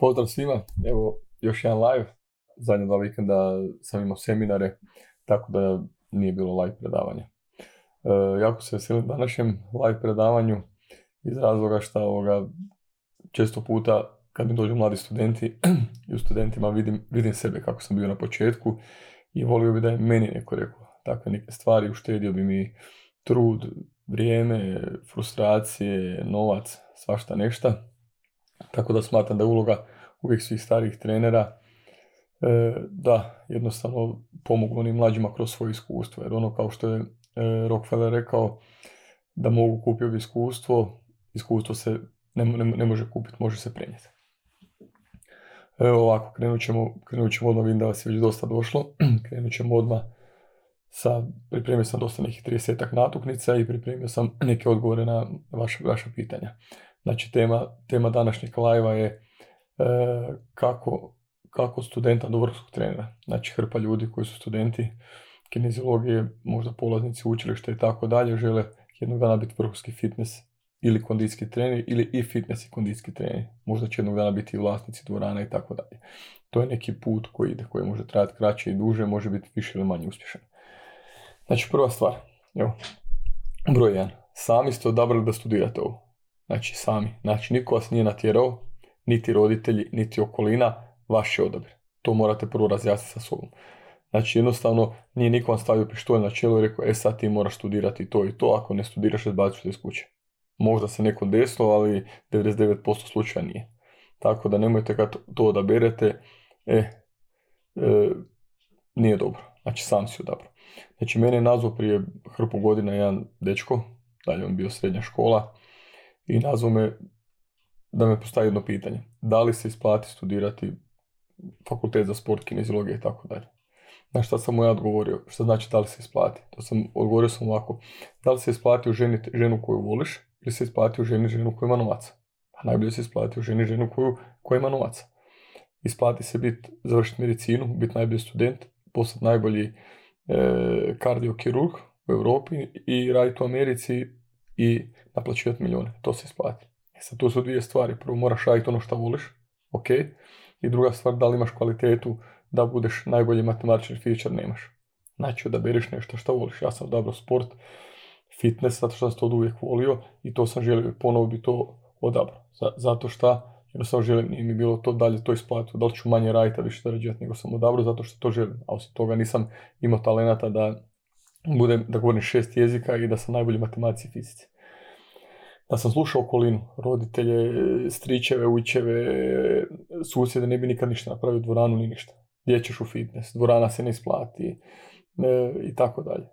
Pozdrav svima, evo još jedan live. Zadnja dva vikenda sam imao seminare, tako da nije bilo live predavanja. E, jako se veselim današnjem live predavanju iz razloga što ovoga, često puta kad mi dođu mladi studenti i u studentima vidim, vidim sebe kako sam bio na početku i volio bi da je meni neko rekao takve neke stvari, uštedio bi mi trud, vrijeme, frustracije, novac, svašta nešta. Tako da smatram da je uloga uvijek svih starih trenera e, da jednostavno pomogu onim mlađima kroz svoje iskustvo. Jer ono kao što je e, Rockefeller rekao da mogu kupiti iskustvo, iskustvo se ne, ne, može kupiti, može se prenijeti. Evo ovako, krenut ćemo, krenut ćemo odmah, vidim da vas je već dosta došlo, krenut ćemo odmah sa, pripremio sam dosta nekih 30 natuknica i pripremio sam neke odgovore na vaše, vaša pitanja. Znači, tema, tema današnjeg live je e, kako, kako studenta do vrhunskog trenera. Znači, hrpa ljudi koji su studenti kineziologije, možda polaznici učilišta i tako dalje, žele jednog dana biti vrhunski fitness ili kondicijski trener ili i fitness i kondicijski trener. Možda će jednog dana biti i vlasnici dvorana i tako dalje. To je neki put koji ide, koji može trajati kraće i duže, može biti više ili manje uspješan. Znači, prva stvar, evo, broj jedan. Sami ste odabrali da studirate ovo. Znači sami. Znači niko vas nije natjerao, niti roditelji, niti okolina, vaš je odabir. To morate prvo razjasniti sa sobom. Znači jednostavno nije niko vam stavio pištolj na čelo i rekao e sad ti moraš studirati to i to, ako ne studiraš izbacit iz kuće. Možda se neko desilo, ali 99% slučaja nije. Tako da nemojte kad to odaberete, e, e nije dobro. Znači sam si odabro. Znači mene je nazvao prije hrpu godina jedan dečko, dalje on bio srednja škola, i nazvao me da me postavi jedno pitanje. Da li se isplati studirati fakultet za sport, kinezilogije i tako dalje. Na šta sam mu ja odgovorio, što znači da li se isplati. To sam odgovorio sam ovako, da li se isplati u ženi ženu koju voliš ili se isplati u ženi ženu koju ima novaca. Pa najbolje se isplati u ženi ženu koju, koja ima novaca. Isplati se biti, završiti medicinu, biti najbolji student, postati najbolji e, kardiokirurg u Europi i raditi u Americi i naplaćivati milijune. To se isplati. E sad, tu su dvije stvari. Prvo, moraš raditi ono što voliš, ok. I druga stvar, da li imaš kvalitetu da budeš najbolji matematičar fizičar, nemaš. Znači, da beriš nešto što voliš. Ja sam odabrao sport, fitness, zato što sam to od uvijek volio i to sam želio ponovo bi to odabrao. Zato što jednostavno želim, nije mi bilo to dalje to isplatiti, da li ću manje raditi, a više zarađivati, nego sam odabrao zato što to želim. A osim toga nisam imao talenata da budem, da govorim šest jezika i da sam najbolji matematici i fizici da sam slušao okolinu, roditelje, stričeve, ujčeve, susjede, ne bi nikad ništa napravio dvoranu ni ništa. Gdje ćeš u fitness, dvorana se ne isplati e, i tako dalje.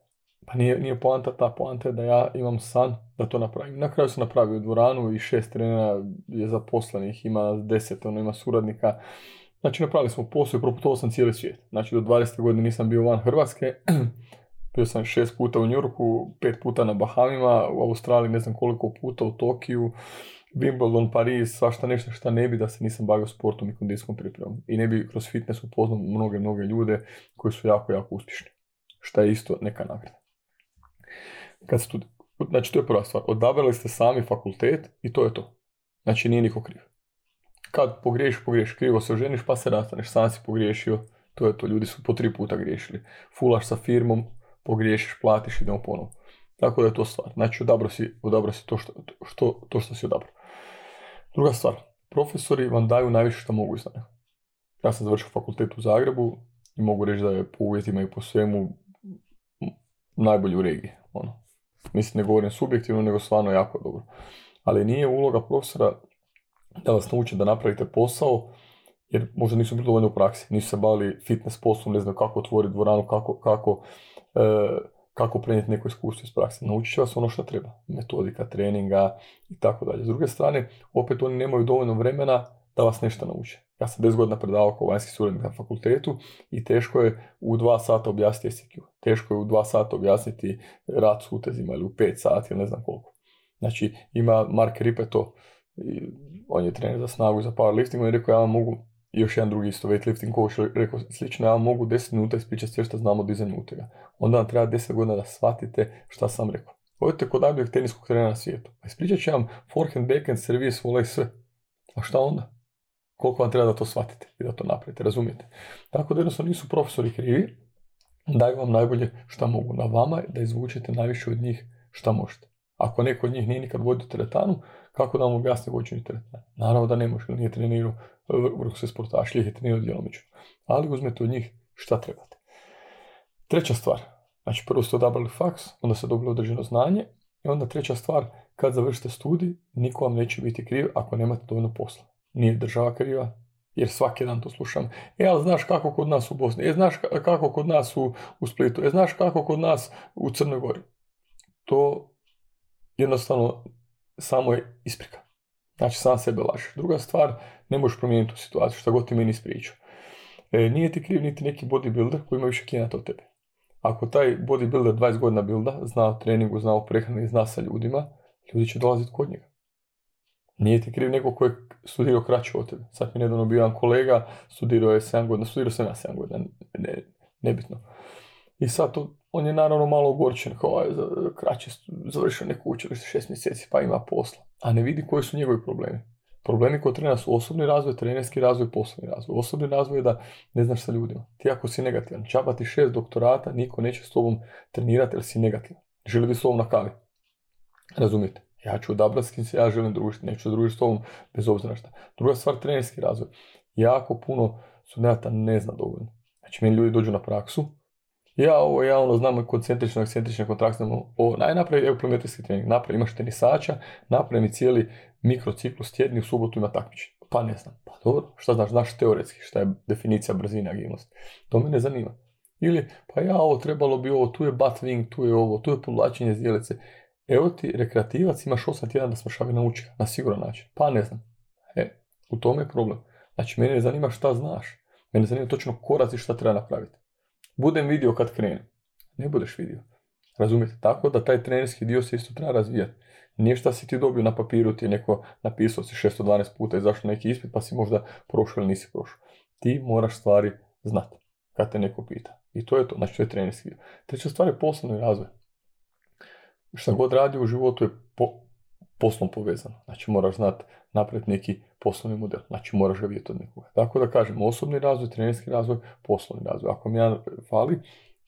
Pa nije, nije poanta ta, poanta je da ja imam san da to napravim. Na kraju sam napravio dvoranu i šest trenera je zaposlenih, ima deset, ono ima suradnika. Znači napravili smo posao i proputovao sam cijeli svijet. Znači do 20. godine nisam bio van Hrvatske, Bio sam šest puta u Njurku, pet puta na Bahamima, u Australiji ne znam koliko puta, u Tokiju, Wimbledon, Pariz, svašta nešto šta ne bi da se nisam bavio sportom i kondijskom pripremom. I ne bi kroz fitness upoznao mnoge, mnoge ljude koji su jako, jako uspješni. Šta je isto neka nagrada. Kad studi... Znači, to je prva stvar. Odabrali ste sami fakultet i to je to. Znači, nije niko kriv. Kad pogriješiš, pogriješiš, krivo se oženiš, pa se rastaneš, sam si pogriješio, to je to. Ljudi su po tri puta griješili. Fulaš sa firmom, pogriješiš, platiš, idemo ponovo. Tako da je to stvar. Znači, odabro si, odabro si to, što, što, to što si odabrao. Druga stvar, profesori vam daju najviše što mogu iz Ja sam završio fakultet u Zagrebu i mogu reći da je po uvjetima i po svemu najbolji u regiji. Ono. Mislim, ne govorim subjektivno, nego stvarno jako dobro. Ali nije uloga profesora da vas nauči da napravite posao, jer možda nisu bili dovoljno u praksi, nisu se bavili fitness poslom, ne znam kako otvoriti dvoranu, kako, kako E, kako prenijeti neko iskustvo iz prakse. Naučit će vas ono što treba, metodika treninga i tako dalje. S druge strane, opet oni nemaju dovoljno vremena da vas nešto nauče. Ja sam 10 godina predavao kao vanjski suradnik na fakultetu i teško je u dva sata objasniti SQ. Teško je u dva sata objasniti rad s utezima ili u pet sati ili ne znam koliko. Znači, ima Mark Ripeto, on je trener za snagu za powerlifting, on je rekao ja vam mogu još jedan drugi isto weightlifting coach rekao slično, ja mogu 10 minuta ispričati sve što znamo o dizanju utega. Onda vam treba 10 godina da shvatite šta sam rekao. Odite kod najboljeg teniskog trenera na svijetu. A ispričat će vam forehand, backhand, servis, volej, sve. A šta onda? koliko vam treba da to shvatite i da to napravite, razumijete? Tako da jednostavno nisu profesori krivi, daju vam najbolje šta mogu. Na vama da izvučete najviše od njih šta možete. Ako neko od njih nije nikad vodio teretanu, kako da vam objasni vođenje teretane? Naravno da ne može, nije trenirao vrhunske sportaš, ih je trenirao djelomično. Ali uzmete od njih šta trebate. Treća stvar, znači prvo ste odabrali faks, onda ste dobili određeno znanje i onda treća stvar, kad završite studij, niko vam neće biti kriv ako nemate dovoljno posla. Nije država kriva, jer svaki dan to slušam. E, ali znaš kako kod nas u Bosni, e, znaš kako kod nas u, u Splitu, e, znaš kako kod nas u Crnoj Gori. To jednostavno samo je isprika. Znači, sam sebe lažeš. Druga stvar, ne možeš promijeniti tu situaciju, što god ti meni ispričao. E, nije ti kriv niti neki bodybuilder koji ima više kinata od tebe. Ako taj bodybuilder 20 godina bilda, zna o treningu, zna o prehrani, zna sa ljudima, ljudi će dolaziti kod njega. Nije ti kriv neko koji je studirao kraće od tebe. Sad mi nedavno bio jedan kolega, studirao je 7 godina, studirao sam ja 7 godina, ne, nebitno. I sad to, on je naravno malo ogorčen, kao je kraće završio neku učilište šest mjeseci pa ima posla. A ne vidi koji su njegovi problemi. Problemi kod trenera su osobni razvoj, trenerski razvoj, poslovni razvoj. Osobni razvoj je da ne znaš sa ljudima. Ti ako si negativan, čapa ti šest doktorata, niko neće s tobom trenirati jer si negativan. Želi bi s tobom na kavi. Razumijete? Ja ću odabrati s kim se ja želim družiti, neću družiti s tobom bez obzira šta. Druga stvar, trenerski razvoj. Jako puno studenata ne zna dovoljno. Znači, meni ljudi dođu na praksu, ja ovo, ja ono, znam koncentrično, ekscentrično kontraktno, o, naj napravi trening, napravi, imaš tenisača, napravi mi cijeli mikrociklus tjedni, u subotu ima takmičenje. Pa ne znam, pa dobro, šta znaš, znaš teoretski, šta je definicija brzine agilnosti. To me ne zanima. Ili, pa ja ovo trebalo bi ovo, tu je butt wing, tu je ovo, tu je povlačenje zdjelice. Evo ti rekreativac, imaš 8 tjedana da smršavi nauči na siguran način. Pa ne znam. E, u tome je problem. Znači, mene ne zanima šta znaš. Mene zanima točno koraci šta treba napraviti. Budem vidio kad krenem. Ne budeš vidio. Razumijete? Tako da taj trenerski dio se isto treba razvijati. Nije šta si ti dobio na papiru, ti je neko napisao si 612 puta i zašao neki ispit pa si možda prošao ili nisi prošao. Ti moraš stvari znati kad te neko pita. I to je to, znači to je trenerski dio. Treća stvar je poslovni razvoj. Šta god radi u životu je po, poslom povezano. Znači moraš znati napraviti neki poslovni model. Znači moraš ga vidjeti od nekoga. Tako da kažem, osobni razvoj, trenerski razvoj, poslovni razvoj. Ako mi ja fali,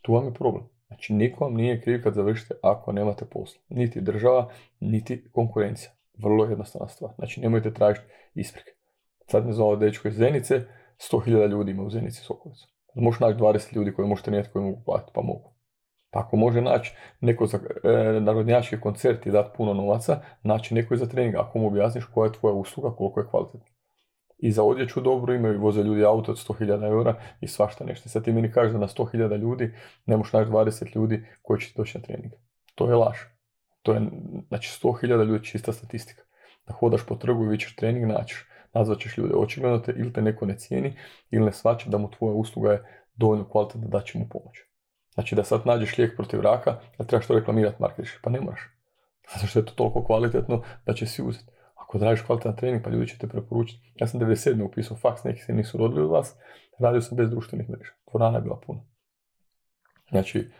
tu vam je problem. Znači niko vam nije kriv kad završite ako nemate posla. Niti država, niti konkurencija. Vrlo jednostavna stvar. Znači nemojte tražiti isprike. Sad me zove dečko iz Zenice, 100.000 ljudi ima u Zenici Sokolicu. Možeš naći 20 ljudi koji možete nijeti koji mogu platiti, pa mogu. Pa ako može naći neko za e, narodnjački koncert i dati puno novaca, naći neko za trening. Ako mu objasniš koja je tvoja usluga, koliko je kvalitetna. I za odjeću dobro imaju, voze ljudi auto od 100.000 eura i svašta nešto. Sad ti meni kažeš da na 100.000 ljudi ne možeš naći 20 ljudi koji će doći na trening. To je laž. To je, znači 100.000 ljudi čista statistika. Da hodaš po trgu i vićeš trening, naćiš. Nazvat ćeš ljude. Očigledno te ili te neko ne cijeni ili ne svaća da mu tvoja usluga je dovoljno kvalitetna da će mu pomoći. Znači da sad nađeš lijek protiv raka, da trebaš to reklamirati marketiš. Pa ne moraš. Zato što je to toliko kvalitetno da će si uzeti. Ako radiš kvalitetan trening, pa ljudi će te preporučiti. Ja sam 97. upisao faks, neki se nisu rodili od vas, radio sam bez društvenih mreža. Dvorana je bila puna. Znači,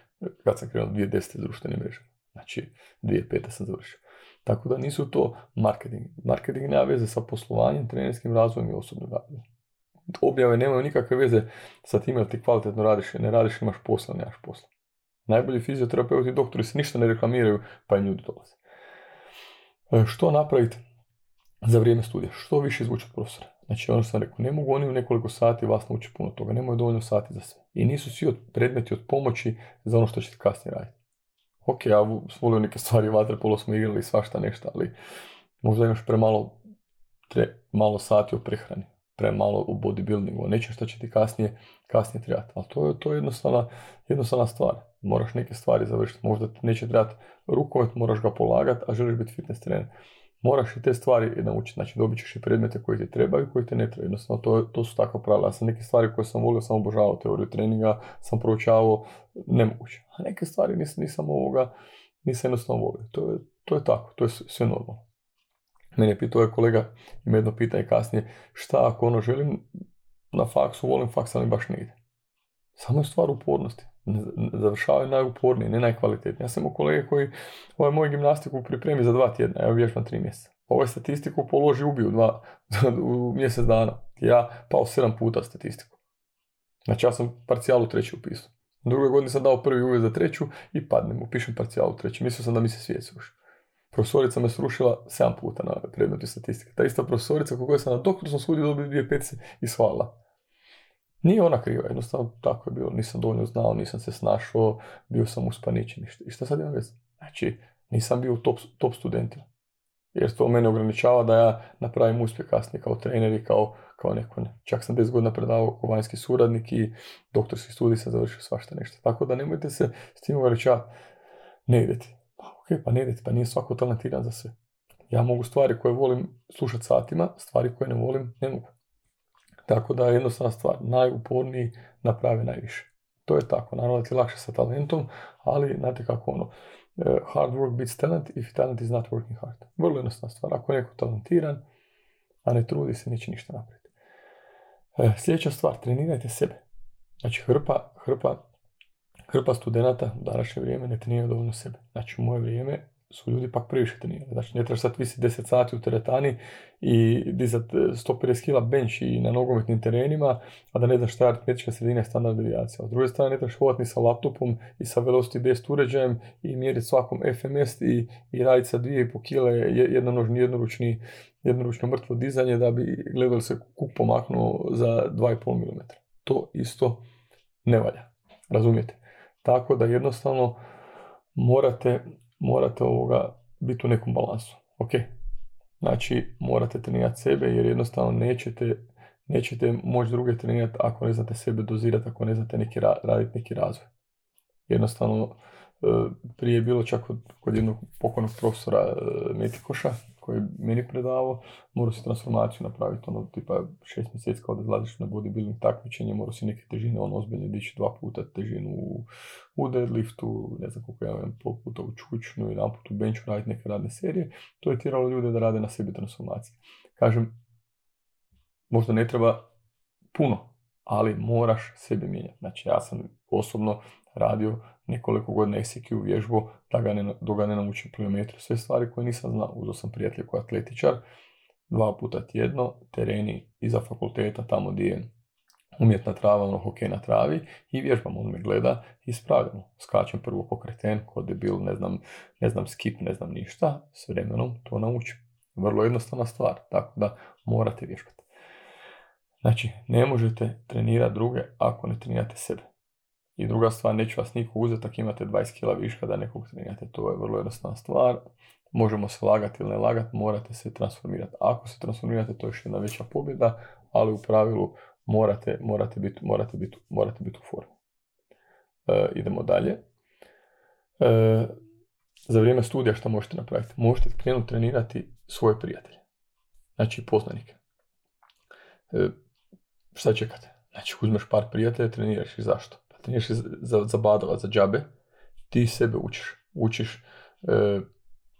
kad sam krenuo 2010. s društvenim mrežama. Znači, 2005. sam završio. Tako da nisu to marketing. Marketing nema veze sa poslovanjem, trenerskim razvojem i osobnim razvojem objave nemaju nikakve veze sa tim da ti kvalitetno radiš, ne radiš, imaš posla, nemaš posla. Najbolji fizioterapeuti i doktori se ništa ne reklamiraju, pa i ljudi dolaze. E, što napraviti za vrijeme studija? Što više izvući od profesora? Znači, ono sam rekao, ne mogu oni u nekoliko sati vas naučiti puno toga, nemaju dovoljno sati za sve. I nisu svi od predmeti od pomoći za ono što ćete kasnije raditi. Ok, ja volio neke stvari, vaterpolo smo igrali svašta nešto, ali možda imaš premalo malo sati o prehrani premalo u bodybuildingu, neće što će ti kasnije, kasnije trebati. Ali to je, to je jednostavna, jednostavna stvar. Moraš neke stvari završiti. Možda ti neće trebati rukomet, moraš ga polagati, a želiš biti fitness trener. Moraš i te stvari naučiti. Znači dobit ćeš i predmete koji ti trebaju i koji ti ne trebaju. Jednostavno to, to su takva pravila. Ja sam neke stvari koje sam volio, sam obožavao teoriju treninga, sam proučavao nemoguće. A neke stvari nisam, nisam ovoga, nisam jednostavno volio. To je, to je tako, to je sve normalno. Mene je pitao je kolega, ima jedno pitanje kasnije, šta ako ono želim na faksu, volim faks, ali baš ne. Samo je stvar upornosti. Završavaju najupornije, ne najkvalitetnije. Ja sam u kolege koji ovaj moj gimnastiku pripremi za dva tjedna, evo vježbam tri mjeseca. Ovo je statistiku položi ubiju dva, u mjesec dana. Ja pao sedam puta statistiku. Znači ja sam parcijalu treći upisao. Drugoj godini sam dao prvi uvjet za treću i padnem, upišem parcijalu treći. Mislio sam da mi se svijet sruši. Profesorica me srušila 7 puta na predmetu statistike. Ta ista profesorica koja sam na doktorskom studiju dobio dvije petice i svala. Nije ona kriva, jednostavno tako je bilo. Nisam dovoljno znao, nisam se snašao, bio sam uspaničen. I šta sad ima veze? Znači, nisam bio top, top studentima. Jer to mene ograničava da ja napravim uspjeh kasnije kao trener i kao, kao neko ne. Čak sam 10 godina predavao kao vanjski suradnik i doktorski studij sam završio svašta nešto. Tako da nemojte se s tim ograničavati. Ne idete. Pa ok, pa ne pa nije svako talentiran za sve. Ja mogu stvari koje volim slušati satima, stvari koje ne volim ne mogu. Tako da je jednostavna stvar, najuporniji napravi najviše. To je tako, naravno da ti je lakše sa talentom, ali znate kako ono, e, hard work beats talent if talent is not working hard. Vrlo jednostavna stvar, ako je neko talentiran, a ne trudi se, neće ništa napraviti. E, sljedeća stvar, trenirajte sebe. Znači hrpa, hrpa, hrpa studenata u današnje vrijeme ne treniraju dovoljno sebe. Znači u moje vrijeme su ljudi pak previše trenirali. Znači ne trebaš sad visiti 10 sati u teretani i dizat 150 e, kila bench i na nogometnim terenima, a da ne znaš šta je aritmetička sredina standard devijacija. S druge strane ne trebaš hodati ni sa laptopom i sa velocity based uređajem i mjeriti svakom FMS i, i raditi sa 2,5 kile jednonožni, jednoručni, jednoručno mrtvo dizanje da bi gledali se kuk pomaknuo za 2,5 mm. To isto ne valja. Razumijete? Tako da jednostavno morate morate ovoga biti u nekom balansu. Ok, znači morate trenirati sebe jer jednostavno nećete, nećete moći druge trenirati ako ne znate sebe dozirati, ako ne znate neki raditi neki razvoj. Jednostavno, e, prije je bilo čak kod, jednog pokojnog profesora e, Metikoša, koji je meni predavao, morao si transformaciju napraviti, ono, tipa šest mjeseci kao da izlaziš na bodybuilding takmičenje, morao si neke težine, ono, ozbiljno dići dva puta težinu u, u deadliftu, ne znam koliko ja imam, pol puta u čučnu, jedan put u benchu raditi neke radne serije, to je tiralo ljude da rade na sebi transformacije. Kažem, možda ne treba puno, ali moraš sebe mijenjati. Znači, ja sam osobno radio nekoliko godina SQ vježbu da ga ne, dok ga ne naučim pliometru. Sve stvari koje nisam znao. Uzeo sam prijatelj koji je atletičar, dva puta tjedno, tereni iza fakulteta, tamo gdje je umjetna trava, ono hokej na travi i vježbam, on me gleda i spravljamo. Skačem prvo ko kreten, ko debil, ne znam, ne znam skip, ne znam ništa, s vremenom to naučim. Vrlo jednostavna stvar, tako da morate vježbati. Znači, ne možete trenirati druge ako ne trenirate sebe. I druga stvar, neću vas niko uzeti ako imate 20 kila viška da nekog trenirate. To je vrlo jednostavna stvar. Možemo se lagati ili ne lagati, morate se transformirati. Ako se transformirate, to je još jedna veća pobjeda, ali u pravilu morate, morate, biti, morate, biti, morate biti u formi. E, idemo dalje. E, za vrijeme studija što možete napraviti? Možete krenuti trenirati svoje prijatelje. Znači poznanike. E, šta čekate? Znači uzmeš par prijatelja, treniraš i zašto? Treniraš za, za badava, za džabe, ti sebe učiš. Učiš e,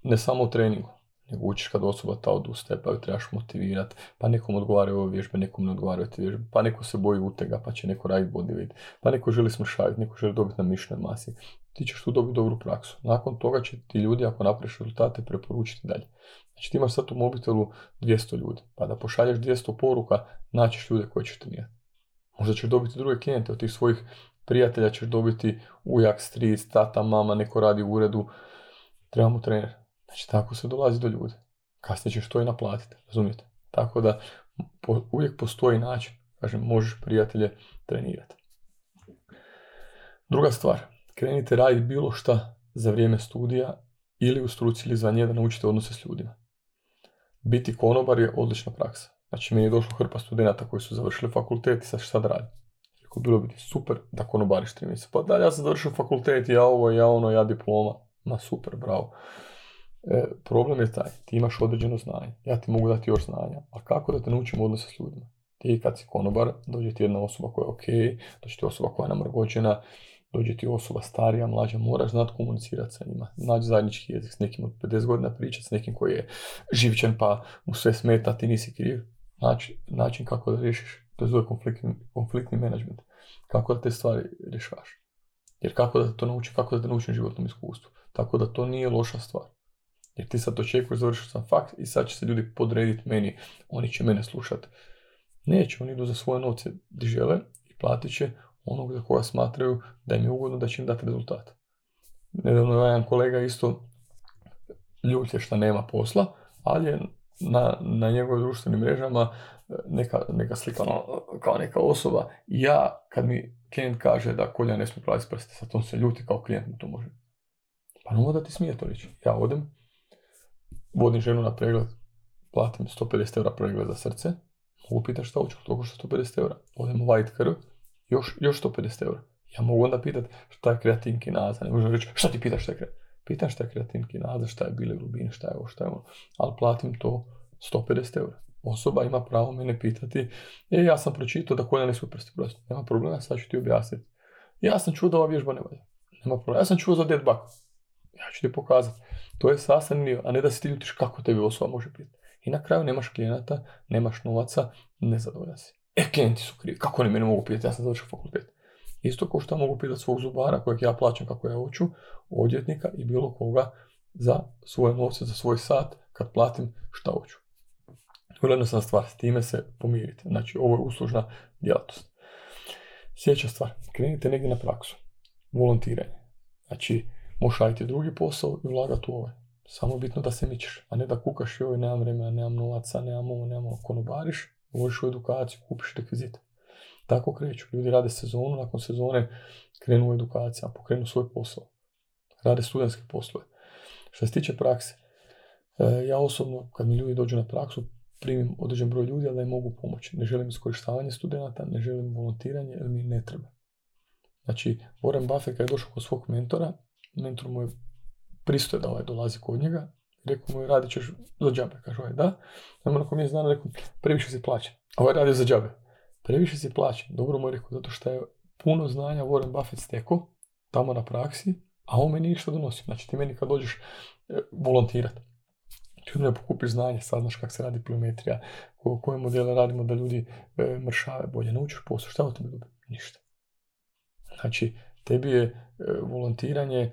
ne samo u treningu, nego učiš kad osoba ta odustaje, pa ju trebaš motivirati, pa nekom odgovaraju ove vježbe, nekom ne odgovaraju te vježbe, pa neko se boji utega, pa će neko raditi bodybuild, pa neko želi smršaviti, neko želi dobiti na mišljenoj masi. Ti ćeš tu dobiti dobru praksu. Nakon toga će ti ljudi, ako napraviš rezultate, preporučiti dalje. Znači ti imaš sad u mobitelu 200 ljudi, pa da pošalješ 200 poruka, naćiš ljude koje ćeš trenirati. Možda ćeš dobiti druge klijente od tih svojih prijatelja ćeš dobiti ujak, stric, tata, mama, neko radi u uredu, trebamo trener. Znači tako se dolazi do ljudi. Kasnije ćeš to i naplatiti, razumijete? Tako da uvijek postoji način, kažem, možeš prijatelje trenirati. Druga stvar, krenite raditi bilo šta za vrijeme studija ili u struci ili za nje da naučite odnose s ljudima. Biti konobar je odlična praksa. Znači, meni je došlo hrpa studenata koji su završili fakultet i sad šta da radi? Bilo bi super da konobariš tri mjeseca. Pa da, ja sam završio fakultet, ja ovo, ja ono, ja diploma. Ma super, bravo. E, problem je taj, ti imaš određeno znanje, ja ti mogu dati još znanja, a kako da te naučim odnose s ljudima? Ti kad si konobar, dođe ti jedna osoba koja je ok, dođe ti osoba koja je namrgođena, dođe ti osoba starija, mlađa, moraš znati komunicirati sa njima, naći zajednički jezik s nekim od 50 godina pričati s nekim koji je živčan pa mu sve smeta, ti nisi kriv. Znači, način kako da riješiš to je zove konfliktni, konfliktni management. Kako da te stvari rješavaš. Jer kako da te to nauči, kako da te nauči životnom iskustvu. Tako da to nije loša stvar. Jer ti sad očekuješ, završio sam fakt i sad će se ljudi podrediti meni, oni će mene slušati. Neće, oni idu za svoje novce gdje žele i platit će onog za koga smatraju da im je ugodno da će im dati rezultat. Nedavno je jedan kolega isto ljut što nema posla, ali je na, na njegovim društvenim mrežama neka, neka slika ono, kao neka osoba. Ja, kad mi klijent kaže da kolja ne smije praviti prste, sad on se ljuti kao klijent mu to može. Pa ne da ti smije to reći. Ja odem, vodim ženu na pregled, platim 150 eura pregled za srce, mogu pitati šta hoću, to košta 150 eura. Odem white krv, još, još 150 eura. Ja mogu onda pitati šta je kreatin kinaza, ne možem reći šta ti pitaš šta je kreatin. Pitam šta je kreatin kinaza, šta je bile rubine, šta je ovo, šta je ovo, ali platim to 150 eura. Osoba ima pravo mene pitati, e, ja sam pročitao da kolja ne smije prsti. Nema problema, sad ću ti objasniti. Ja sam čuo da ova vježba ne valja. Nema problema. Ja sam čuo za dead bug. Ja ću ti pokazati. To je sastavni dio, a ne da se ti ljutiš kako tebi osoba može pitati. I na kraju nemaš klijenata, nemaš novaca, nezadovoljan si. E, klijenti su krivi. Kako oni mene mogu pitati? Ja sam završio fakultet. Isto kao što mogu pitati svog zubara kojeg ja plaćam kako ja hoću, odvjetnika i bilo koga za svoje novce, za svoj sat kad platim šta hoću. Vrlo jednostavna stvar, s time se pomirite. Znači, ovo je uslužna djelatnost. Sljedeća stvar, krenite negdje na praksu. Volontiranje. Znači, možeš raditi drugi posao i ulagati u ovaj. Samo bitno da se mičeš, a ne da kukaš ovaj, nemam vremena, nemam novaca, nemam ovo, nemam ovo, konobariš, uložiš u edukaciju, kupiš rekvizite. Tako kreću. Ljudi rade sezonu, nakon sezone krenu u edukaciju, pokrenu svoj posao. Rade studentske poslove. Što se tiče prakse, e, ja osobno, kad mi ljudi dođu na praksu, primim određen broj ljudi, ali da im mogu pomoći. Ne želim iskorištavanje studenata, ne želim volontiranje, jer mi ne treba. Znači, Warren Buffett kad je došao kod svog mentora, mentor mu je pristoje da ovaj dolazi kod njega, rekao mu je radit ćeš za džabe. Kaže ovaj da, nema nakon mjesec dana rekao, previše si plaćen. Ovaj radi za džabe. Previše si plaćen. Dobro mu je rekao, zato što je puno znanja Warren Buffett stekao tamo na praksi, a on meni ništa donosi. Znači ti meni kad dođeš e, volontirati, ti ne pokupiš znanje, saznaš kako se radi pliometrija, koje modele radimo da ljudi e, mršave bolje, naučiš posao, šta od tebe dobi? Ništa. Znači, tebi je e, volontiranje e,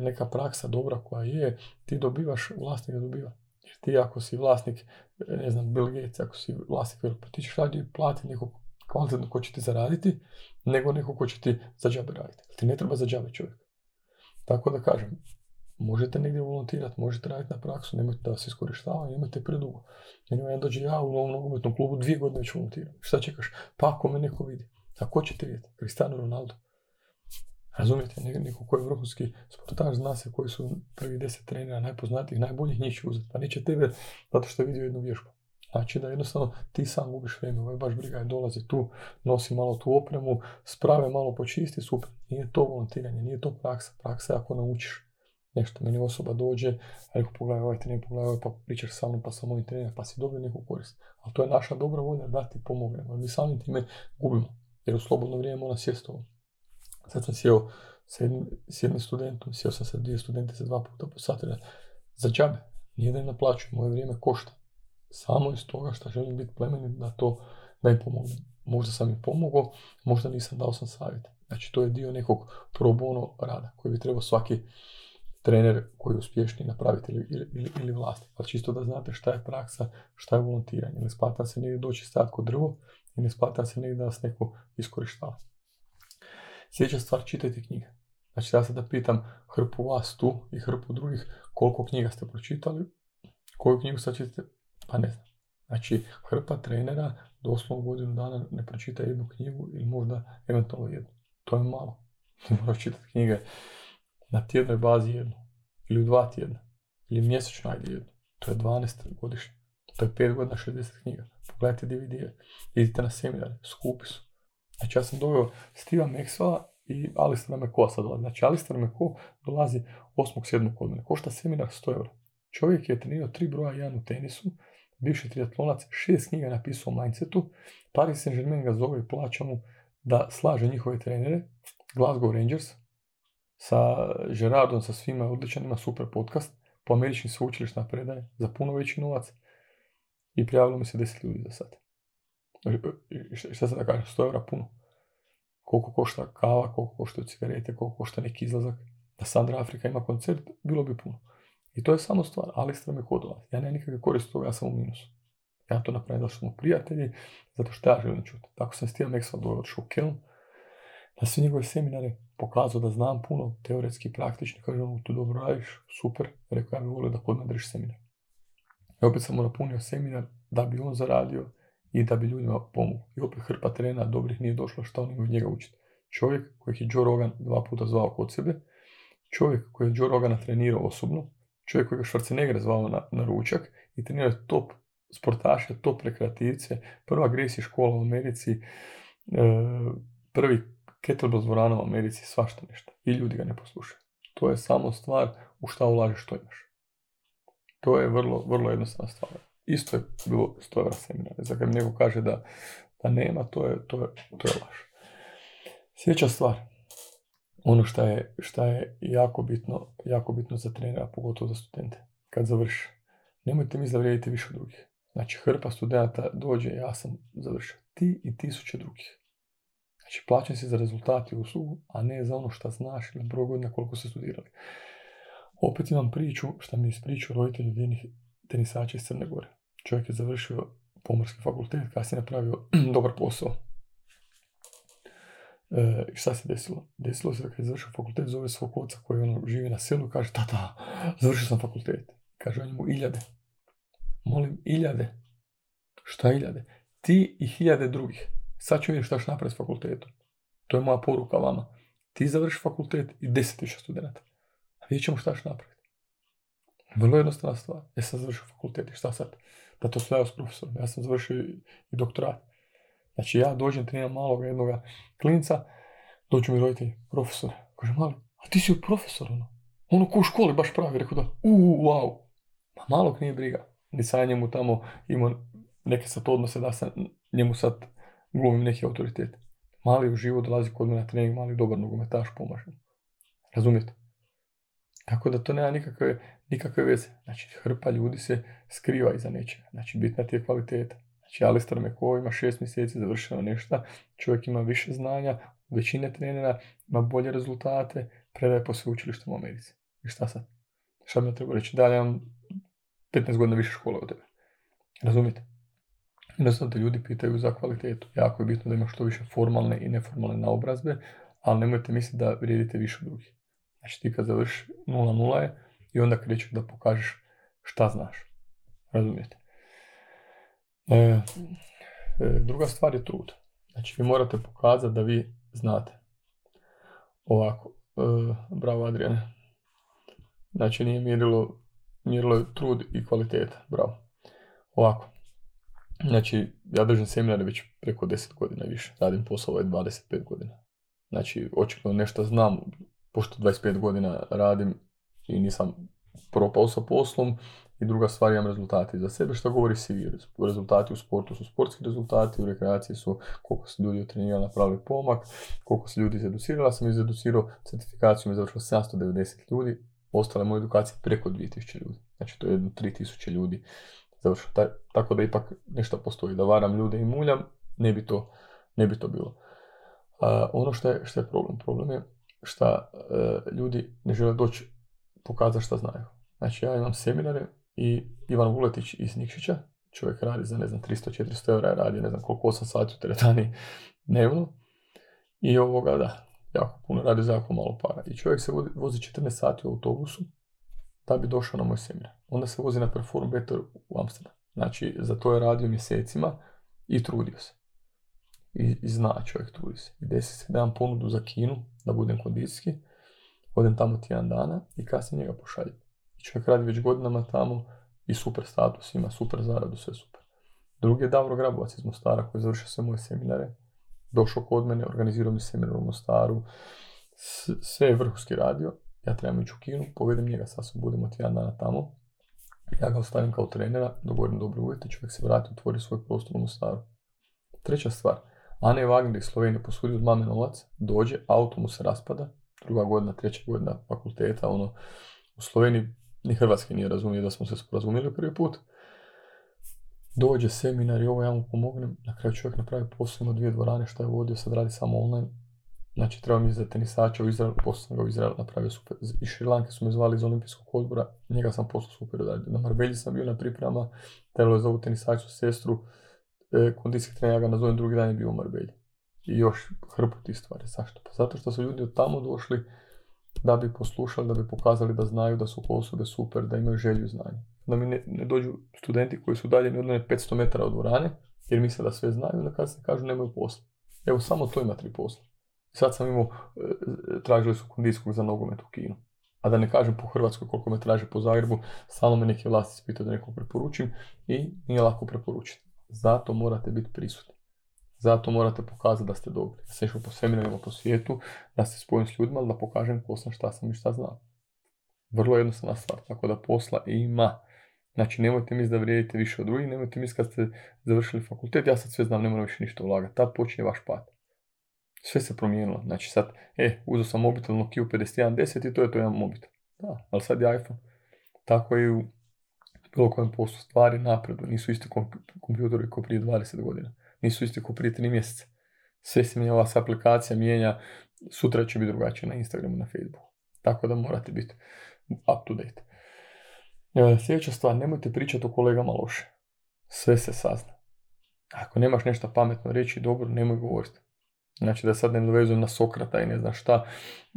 neka praksa dobra koja je, ti dobivaš, vlasnik ga dobiva. Jer ti ako si vlasnik, e, ne znam, Bill Gates, ako si vlasnik pa ti ćeš raditi platiti nekog kvalitetno ko će ti zaraditi, nego neko ko će ti za džabe raditi. Ti ne treba za džabe čovjek. Tako da kažem, možete negdje volontirati, možete raditi na praksu, nemojte da se iskorištava, nemojte predugo. Meni ja dođe ja u novom nogometnom klubu dvije godine već volontiram. Šta čekaš? Pa ako me neko vidi. A ko će te vidjeti? Cristiano Ronaldo. Razumijete, neko koji je vrhunski sportaš zna se koji su prvi deset trenera najpoznatijih, najboljih njih će uzeti. Pa neće tebe zato što je vidio jednu vježbu. Znači da jednostavno ti sam gubiš vrijeme, ovaj baš briga je dolazi tu, nosi malo tu opremu, sprave malo počisti, super. Nije to volontiranje, nije to praksa. Praksa je ako naučiš nešto. Meni osoba dođe, rekao pogledaj ovaj trening, pogledaj ovaj, pa pričaš sa mnom, pa sam moj trener, pa si dobio neku korist. Ali to je naša dobra volja da ti pomognemo. Mi sami time gubimo, jer u slobodno vrijeme mora sjesti ovo. Sad sam sjeo s jednim, s jednim studentom, sjeo sam sa dvije studente za dva puta po sat, za džabe. Nije da im naplaćujem, moje vrijeme košta. Samo iz toga što želim biti plemenit da to da im pomognem. Možda sam im pomogao, možda nisam dao sam savjet. Znači to je dio nekog pro bono rada koji bi trebao svaki trener koji je uspješniji napraviti ili, ili, ili vlasnik. Ali čisto da znate šta je praksa, šta je volontiranje. Ne splata se negdje doći stati kod drvo i ne splata se negdje da vas neko iskorištava. Sljedeća stvar, čitajte knjige. Znači ja da pitam hrpu vas tu i hrpu drugih koliko knjiga ste pročitali, koju knjigu sad čitate, pa ne znam. Znači hrpa trenera doslovno godinu dana ne pročita jednu knjigu ili možda eventualno jednu. To je malo. Moraš čitati knjige na tjednoj bazi jednu. Ili u dva tjedna. Ili mjesečno ajde jednu. To je 12 godišnje. To je 5 godina 60 knjiga. Pogledajte DVD-e. Idite na seminare. Skupi su. Znači ja sam doveo Stiva Maxwella i Alistera McCoa sad dolazi. Znači Alistair McCoa dolazi 8.7. kod mene. Košta seminar 100 eura. Čovjek je trenirao tri broja jedan u tenisu, bivši triatlonac, šest knjiga napisao o mindsetu, Paris Saint-Germain ga zove i plaća mu da slaže njihove trenere, Glasgow Rangers, sa Gerardom, sa svima odličan, ima super podcast, po američkim sveučilištima predaje, za puno veći novac i prijavilo mi se 10 ljudi za sad. Šta se da kažem, 100 eura puno. Koliko košta kava, koliko košta cigarete, koliko košta neki izlazak. Da Sandra Afrika ima koncert, bilo bi puno. I to je samo stvar, Alistra me kodova. Ja nemam nikakve koriste toga, ja sam u minusu. Ja to napravim da smo prijatelji, zato što ja želim čuti. Tako sam Steve Maxwell doveo od Kelm, na sve njegove seminare pokazao da znam puno, teoretski, praktični, kaže on, tu dobro radiš, super, rekao ja bih volio da kod seminar. I opet sam mu napunio seminar da bi on zaradio i da bi ljudima pomogao. I opet hrpa trena dobrih nije došla šta oni od njega učiti. Čovjek kojeg je Joe Rogan dva puta zvao kod sebe, čovjek koji je Joe Rogana trenirao osobno, čovjek koji je Schwarzenegger zvao na, ručak i trenirao top sportaše, top rekreativce, prva Gracie škola u Americi, e, prvi kettlebell dvorana u Americi, svašta nešto. I ljudi ga ne poslušaju. To je samo stvar u šta ulažeš, što imaš. To je vrlo, vrlo jednostavna stvar. Isto je bilo 100 evra seminara. Za kad kaže da, da nema, to je, to je, to je laž. Sljedeća stvar, ono što je, šta je jako bitno, jako bitno za trenera, pogotovo za studente, kad završi. Nemojte mi zavrijediti više drugih. Znači, hrpa studenta dođe, ja sam završio. Ti i tisuće drugih. Znači, plaćam se za rezultati u uslugu, a ne za ono što znaš ili broj godina koliko ste studirali. Opet imam priču, što mi ispričao roditelj vijenih tenisača iz Crne Gore. Čovjek je završio pomorski fakultet, kasnije napravio dobar posao. E, šta se desilo? Desilo se da kad je završio fakultet, zove svog oca koji ono živi na selu i kaže, tata, završio sam fakultet. Kaže on mu iljade. Molim, iljade. Šta iljade? Ti i hiljade drugih. Sad ću vidjeti šta ću napraviti s fakultetom. To je moja poruka vama. Ti završi fakultet i deset tisuća studenta. A vidjet ćemo šta ću napraviti. Vrlo jednostavna stvar. Ja sam završio fakultet i šta sad? Da to sve s profesorom. Ja sam završio i doktorat. Znači ja dođem, treniram malog jednog klinca, dođu mi roditelji, profesor. Kaže, mali, a ti si profesor, ono. Ono ko u školi baš pravi, rekao da, uuu, wow. Ma malog nije briga. Ni sa njemu tamo imao neke sad odnose da sam njemu sad glumim neki autoritet. Mali u život dolazi kod mene na trening, mali dobar nogometaš pomaže. Razumijete? Tako da to nema nikakve, nikakve veze. Znači, hrpa ljudi se skriva iza nečega. Znači, bitna ti je kvaliteta. Znači, Alistair McCoy ima šest mjeseci završeno nešto, čovjek ima više znanja, većine trenera, ima bolje rezultate, predaje po sveučilištu u Americi. I šta sad? Šta bi treba reći? Da, ja imam 15 godina više škole od tebe. Razumite? Jednostavno te ljudi pitaju za kvalitetu. Jako je bitno da ima što više formalne i neformalne naobrazbe, ali nemojte misliti da vrijedite više drugih. Znači ti kad završi 0-0 je i onda krećeš da pokažeš šta znaš. Razumijete? E, e, druga stvar je trud. Znači vi morate pokazati da vi znate. Ovako, e, bravo Adriane. Znači nije mjerilo, mjerilo je trud i kvaliteta. Bravo. Ovako, Znači, ja držim seminare već preko 10 godina više. Radim posao ovaj 25 godina. Znači, očigledno nešto znam, pošto 25 godina radim i nisam propao sa poslom. I druga stvar, imam rezultati za sebe, što govori CV. Rezultati u sportu su sportski rezultati, u rekreaciji su koliko se ljudi na napravili pomak, koliko se ljudi izeducirali. Sam izeducirao certifikaciju, mi završilo 790 ljudi, ostale moje edukacije preko 2000 ljudi. Znači, to je jedno 3000 ljudi završio. tako da ipak nešto postoji. Da varam ljude i muljam, ne bi to, ne bi to bilo. ono što je, što je problem? Problem je što e, ljudi ne žele doći pokazati šta znaju. Znači ja imam seminare i Ivan Vuletić iz Nikšića, čovjek radi za ne znam 300-400 eura, radi ne znam koliko 8 sati u teretani dnevno i ovoga da, jako puno radi za jako malo para. I čovjek se vozi 14 sati u autobusu da bi došao na moj seminar. Onda se vozi na Perform Better u Amsterdam. Znači, za to je radio mjesecima i trudio se. I, zna čovjek, trudi se. I desi se da ponudu za kinu, da budem kondicijski, odem tamo tjedan dana i kasnije njega pošaljem. I čovjek radi već godinama tamo i super status, ima super zaradu, sve super. Drugi je Davro Grabovac iz Mostara koji završio sve moje seminare. Došao kod mene, organizirao mi seminar u Mostaru. Sve je vrhunski radio ja trebam ići u kinu, povedem njega, sasvim budemo tjedan dana tamo. Ja ga ostavim kao trenera, dogovorim dobre uvjete, čovjek se vrati, otvori svoj prostor u Mostaru. Treća stvar, Ane Wagner iz Slovenije posudi od mame novac, dođe, auto mu se raspada, druga godina, treća godina fakulteta, ono, u Sloveniji ni Hrvatski nije razumio da smo se sporazumili prvi put. Dođe seminar i ovo ja mu pomognem, na kraju čovjek napravi posao, ima dvije dvorane, što je vodio, sad radi samo online. Znači, treba mi za tenisača u Izraelu, poslije sam ga u Izraelu napravio super. Iz Šrilanke su me zvali iz olimpijskog odbora, njega sam poslao super Na Marbelji sam bio na pripremama, trebalo je za ovu tenisaču sestru, e, kondicijski trener, ja ga nazovem drugi dan je bio u Marbelji. I još hrpu tih stvari. Zašto? Pa zato što su ljudi od tamo došli da bi poslušali, da bi pokazali da znaju da su osobe super, da imaju želju i znanje. Da mi ne, dođu studenti koji su daljeni od mene 500 metara od dvorane, jer misle da sve znaju, da kad se kažu nemaju posla. Evo, samo to ima tri posla. Sad sam imao, e, tražili su kondijskog za nogomet u Kinu. A da ne kažem po Hrvatskoj koliko me traže po Zagrebu, stalno me neki vlasti pitaju da nekog preporučim i nije lako preporučiti. Zato morate biti prisutni. Zato morate pokazati da ste dobri. Da ste išli po seminarima po svijetu, da ste spojeni s ljudima, da pokažem ko sam, šta sam i šta znam. Vrlo jednostavna stvar, tako da posla ima. Znači, nemojte misliti da vrijedite više od drugih, nemojte misliti kad ste završili fakultet, ja sad sve znam, ne moram više ništa ulagati. Tad počinje vaš pad. Sve se promijenilo. Znači sad, e, uzeo sam mobitel Nokia 5110 i to je to jedan mobitel. Da, ali sad je iPhone. Tako i u bilo kojem poslu stvari napredu. Nisu isti kompjutori kao prije 20 godina. Nisu isti kao prije 3 mjeseca. Sve se mijenja, ova aplikacija mijenja. Sutra će biti drugačije na Instagramu, na Facebooku. Tako da morate biti up to date. E, sljedeća stvar, nemojte pričati o kolegama loše. Sve se sazna. Ako nemaš nešto pametno reći, dobro, nemoj govoriti. Znači da sad ne dovezujem na Sokrata i ne znam šta,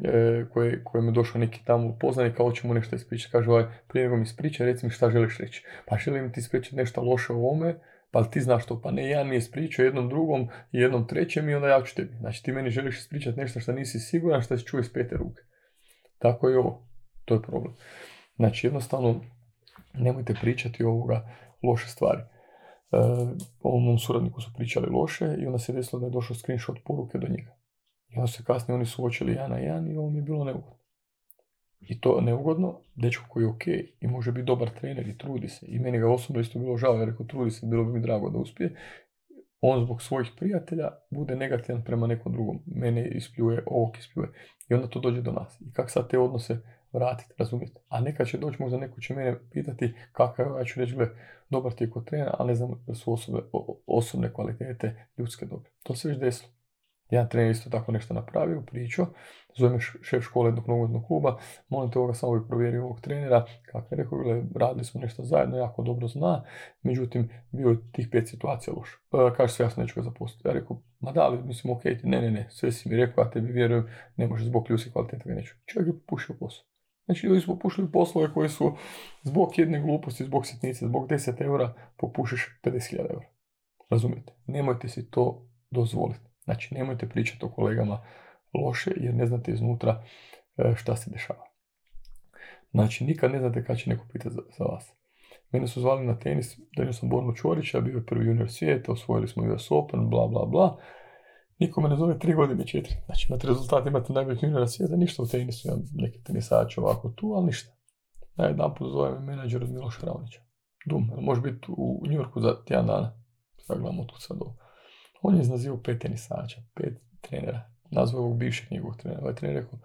e, koje, koje mi došao neki tamo poznanik, kao će mu nešto ispričati. Kaže ovaj, prije nego mi ispriča, reci mi šta želiš reći. Pa želim ti ispričati nešto loše o ovome, pa ti znaš to, pa ne, jedan mi je ispričao jednom drugom i jednom trećem i onda ja ću tebi. Znači ti meni želiš ispričati nešto što nisi siguran, što se čuje iz pete ruke. Tako je ovo, to je problem. Znači jednostavno nemojte pričati ovoga loše stvari. E, ovom mom suradniku su pričali loše i onda se desilo da je došao screenshot poruke do njega. I onda se kasnije oni suočili jedan na jedan i ovo mi je bilo neugodno. I to neugodno, dečko koji je ok i može biti dobar trener i trudi se. I meni ga osobno isto bilo žao, jer rekao trudi se, bilo bi mi drago da uspije. On zbog svojih prijatelja bude negativan prema nekom drugom. Mene ispljuje, ovog ispljuje. I onda to dođe do nas. I kak sad te odnose vratiti, razumijete? A nekad će doći, možda neko će mene pitati kakav ja ću reći, gle, dobar ti je kod trener, ali ne znam da su osobe, osobne kvalitete ljudske dobre. To se već desilo. Jedan trener isto tako nešto napravio, pričao, zove šef škole jednog nogometnog kluba, molim te ovoga samo bi provjerio ovog trenera, kako je rekao, gle, radili smo nešto zajedno, jako dobro zna, međutim, bio je tih pet situacija loš. E, kaže se, ja neću ga zaposliti. Ja rekao, ma da li, mislim, ok, ne, ne, ne, sve si mi rekao, ja tebi vjerujem, ne može zbog ljudske kvalitete ga neću. Čovjek je popušio posao. Znači ljudi su popušili poslove koji su zbog jedne gluposti, zbog sitnice, zbog 10 eura popušiš 50.000 eura. Razumijete? Nemojte si to dozvoliti. Znači nemojte pričati o kolegama loše jer ne znate iznutra e, šta se dešava. Znači nikad ne znate kad će neko pitati za, za vas. Mene su zvali na tenis, da sam Borno Čorića, bio je prvi junior svijeta, osvojili smo US Open, bla bla bla. Niko me ne zove tri godine, četiri. Znači, imate rezultat, imate najboljih juniora svijeta, ništa u tenisu, imam neki tenisače ovako tu, ali ništa. Na jedan put zove me menadžer od Miloša Ravnića. Dum, može biti u New Yorku za tjedan dana. Sad gledamo tu sad ovo. On je iznazivao pet tenisača, pet trenera. Nazvao ovog bivšeg njegovog trenera. Ovaj trener rekao,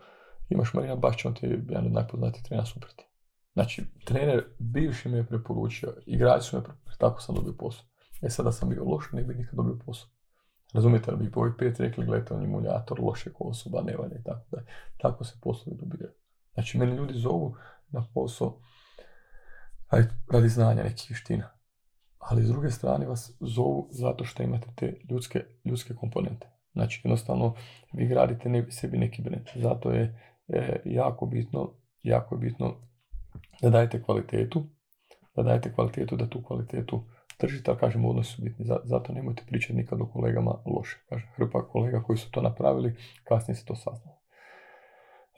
imaš Marina Bašća, on ti je jedan od najpoznatijih trenera suproti. Znači, trener bivši me je preporučio, igrači su me preporučili, tako sam dobio posao. E sada sam bio loš, ne bi nikad dobio posao. Razumijete li bi ovih pet rekli, gledajte, on je muljator, lošeg osoba, ne valja i tako da. Tako se poslovi dobijaju. Znači, mene ljudi zovu na posao radi znanja nekih vještina. Ali s druge strane vas zovu zato što imate te ljudske, ljudske komponente. Znači, jednostavno, vi gradite ne, sebi neki brend. Zato je e, jako bitno, jako je bitno da dajete kvalitetu, da dajete kvalitetu, da tu kvalitetu tržite, ali kažem, odnosi su bitni, zato nemojte pričati nikad o kolegama loše. Kažem, hrpa kolega koji su to napravili, kasnije se to saznalo.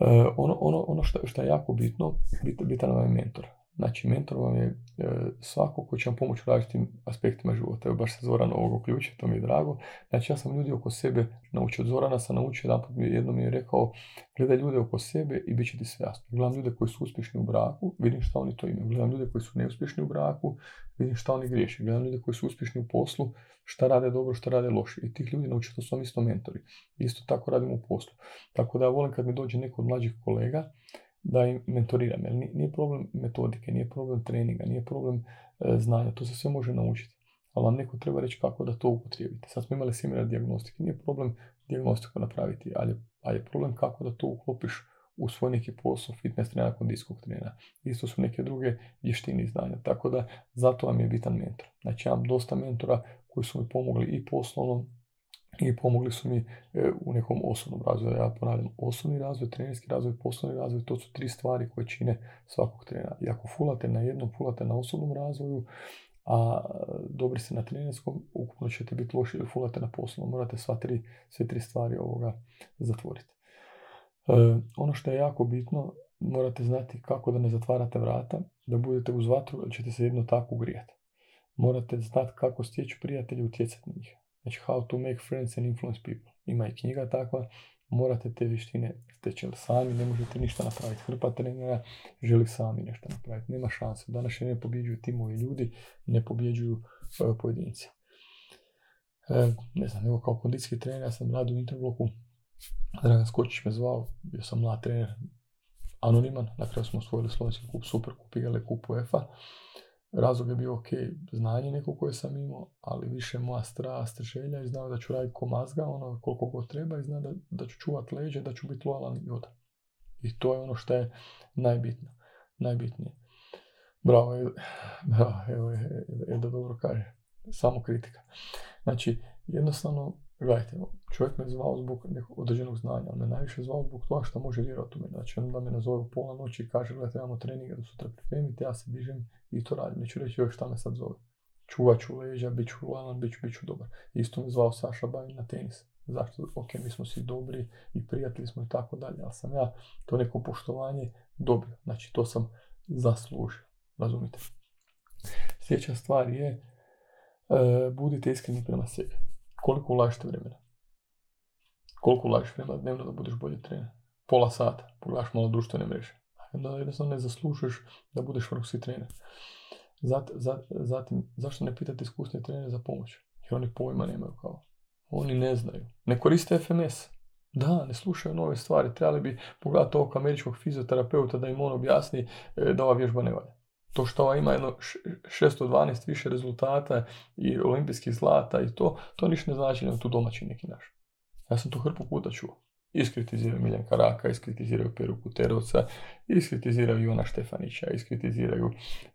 E, ono, ono, ono što, što je jako bitno, bit, bitan vam je mentor. Znači, mentor vam je e, svako koji će vam pomoći u različitim aspektima života. Evo, baš se Zoran ovog uključio, to mi je drago. Znači, ja sam ljudi oko sebe naučio. Od Zorana sam naučio, jedan mi, jednom mi je rekao, gledaj ljude oko sebe i bit će ti sve jasno. Gledam ljude koji su uspješni u braku, vidim šta oni to imaju. Gledam ljude koji su neuspješni u braku, vidim šta oni griješe. Gledam ljude koji su uspješni u poslu, šta rade dobro, šta rade loše. I tih ljudi naučio, to su isto mentori. Isto tako radim u poslu. Tako da ja volim kad mi dođe neko od mlađih kolega, da im mentoriram. Jer nije problem metodike, nije problem treninga, nije problem e, znanja, to se sve može naučiti. Ali vam neko treba reći kako da to upotrijebite. Sad smo imali seminar diagnostike, nije problem diagnostiku napraviti, ali je A je problem kako da to uklopiš u svoj neki posao fitness trenera, kondicijskog trenera. Isto su neke druge vještine i znanja. Tako da zato vam je bitan mentor. Znači imam dosta mentora koji su mi pomogli i poslovno i pomogli su mi e, u nekom osobnom razvoju. Ja ponavljam, osobni razvoj, trenerski razvoj, poslovni razvoj, to su tri stvari koje čine svakog trenera. I ako fulate na jednom, fulate na osobnom razvoju, a dobri ste na trenerskom, ukupno ćete biti loši ili fulate na poslovnom. Morate sva tri, sve tri stvari ovoga zatvoriti. E, ono što je jako bitno, morate znati kako da ne zatvarate vrata, da budete uz vatru, ćete se jedno tako ugrijati. Morate znati kako stjeći prijatelji i utjecati na njih. Znači, how to make friends and influence people. Ima i knjiga takva, morate te vještine steći, sami ne možete ništa napraviti. Hrpa trenera želi sami nešto napraviti. Nema šanse. Danas ne pobjeđuju timovi ljudi, ne pobjeđuju uh, pojedinci. E, ne znam, evo kao kondicijski trener, ja sam radio u Interbloku, Dragan Skočić me zvao, bio sam mlad trener, anoniman, na kraju smo osvojili slovenski kup, super kup, igrali kup UEFA. Razlog je bio ok, znanje neko koje sam imao, ali više moja strast, želja i znao da ću raditi ko mazga, ono koliko god treba i znao da, da ću čuvat leđe, da ću biti lojalan i odan. I to je ono što je najbitno, najbitnije. Bravo, bravo evo je, dobro kaže. Samo kritika. Znači, jednostavno Gledajte, čovjek me zvao zbog nekog određenog znanja, ali me najviše zvao zbog toga što može vjerovati u mene. Znači, onda me nazove u pola noći i kaže, gledajte, trebamo treninga do sutra pripremiti, ja se dižem i to radim. Neću reći još šta me sad zove. Čuvat ću leđa, bit ću lojalan, bit ću, bit ću dobar. Isto me zvao Saša Bavin na tenis. Zašto? Ok, mi smo svi dobri i prijatelji smo i tako dalje, ali sam ja to neko poštovanje dobio. Znači, to sam zaslužio. Razumite? Sljedeća stvar je, e, budite iskreni prema sebi koliko ulažete vremena? Koliko ulažiš vremena dnevno da budeš bolji trener? Pola sata, pogledaš malo društvene mreže. Onda jednostavno ne zaslužuješ da budeš vrhunski trener. zatim, zašto ne pitati iskusne trenere za pomoć? Jer oni pojma nemaju kao. Oni ne znaju. Ne koriste FMS. Da, ne slušaju nove stvari. Trebali bi pogledati ovog američkog fizioterapeuta da im on objasni e, da ova vježba ne valja. To što ova ima jedno 612 više rezultata i olimpijskih zlata i to, to ništa ne znači da tu domaći neki naš. Ja sam to hrpu puta čuo. Iskritiziraju Miljan Karaka, iskritiziraju Peru Kuterovca, iskritiziraju Ivana Štefanića, iskritiziraju,